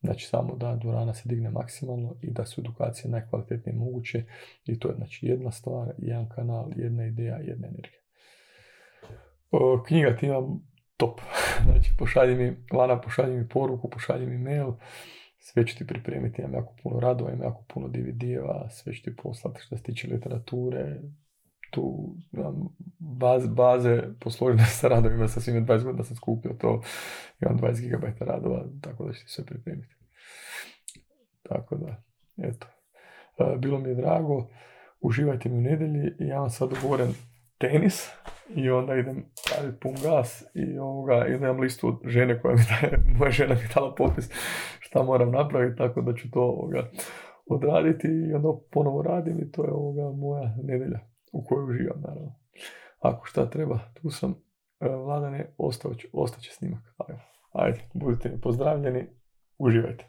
Znači samo da dvorana se digne maksimalno i da su edukacije najkvalitetnije moguće i to je znači jedna stvar, jedan kanal, jedna ideja, jedna energija. O, knjiga ti imam top. Znači pošalji mi, Lana pošalji mi poruku, pošalji mi mail, sve ću ti pripremiti, imam jako puno radova, imam jako puno DVD-eva, sve ću ti poslati što se tiče literature, tu baz, baze posložene sa radovima, sa svime 20 godina sam skupio to, imam 20 GB radova, tako da ću sve pripremiti. Tako da, eto. E, bilo mi je drago, uživajte mi u nedelji i ja vam sad dogovoren tenis i onda idem raditi pun gas i ovoga, i imam listu od žene koja mi daje, moja žena mi dala popis šta moram napraviti, tako da ću to ovoga, odraditi i onda ponovo radim i to je ovoga moja nedelja u kojoj uživam naravno. Ako šta treba, tu sam. E, Vladane, ostaće snimak. Ajde, budite pozdravljeni, uživajte.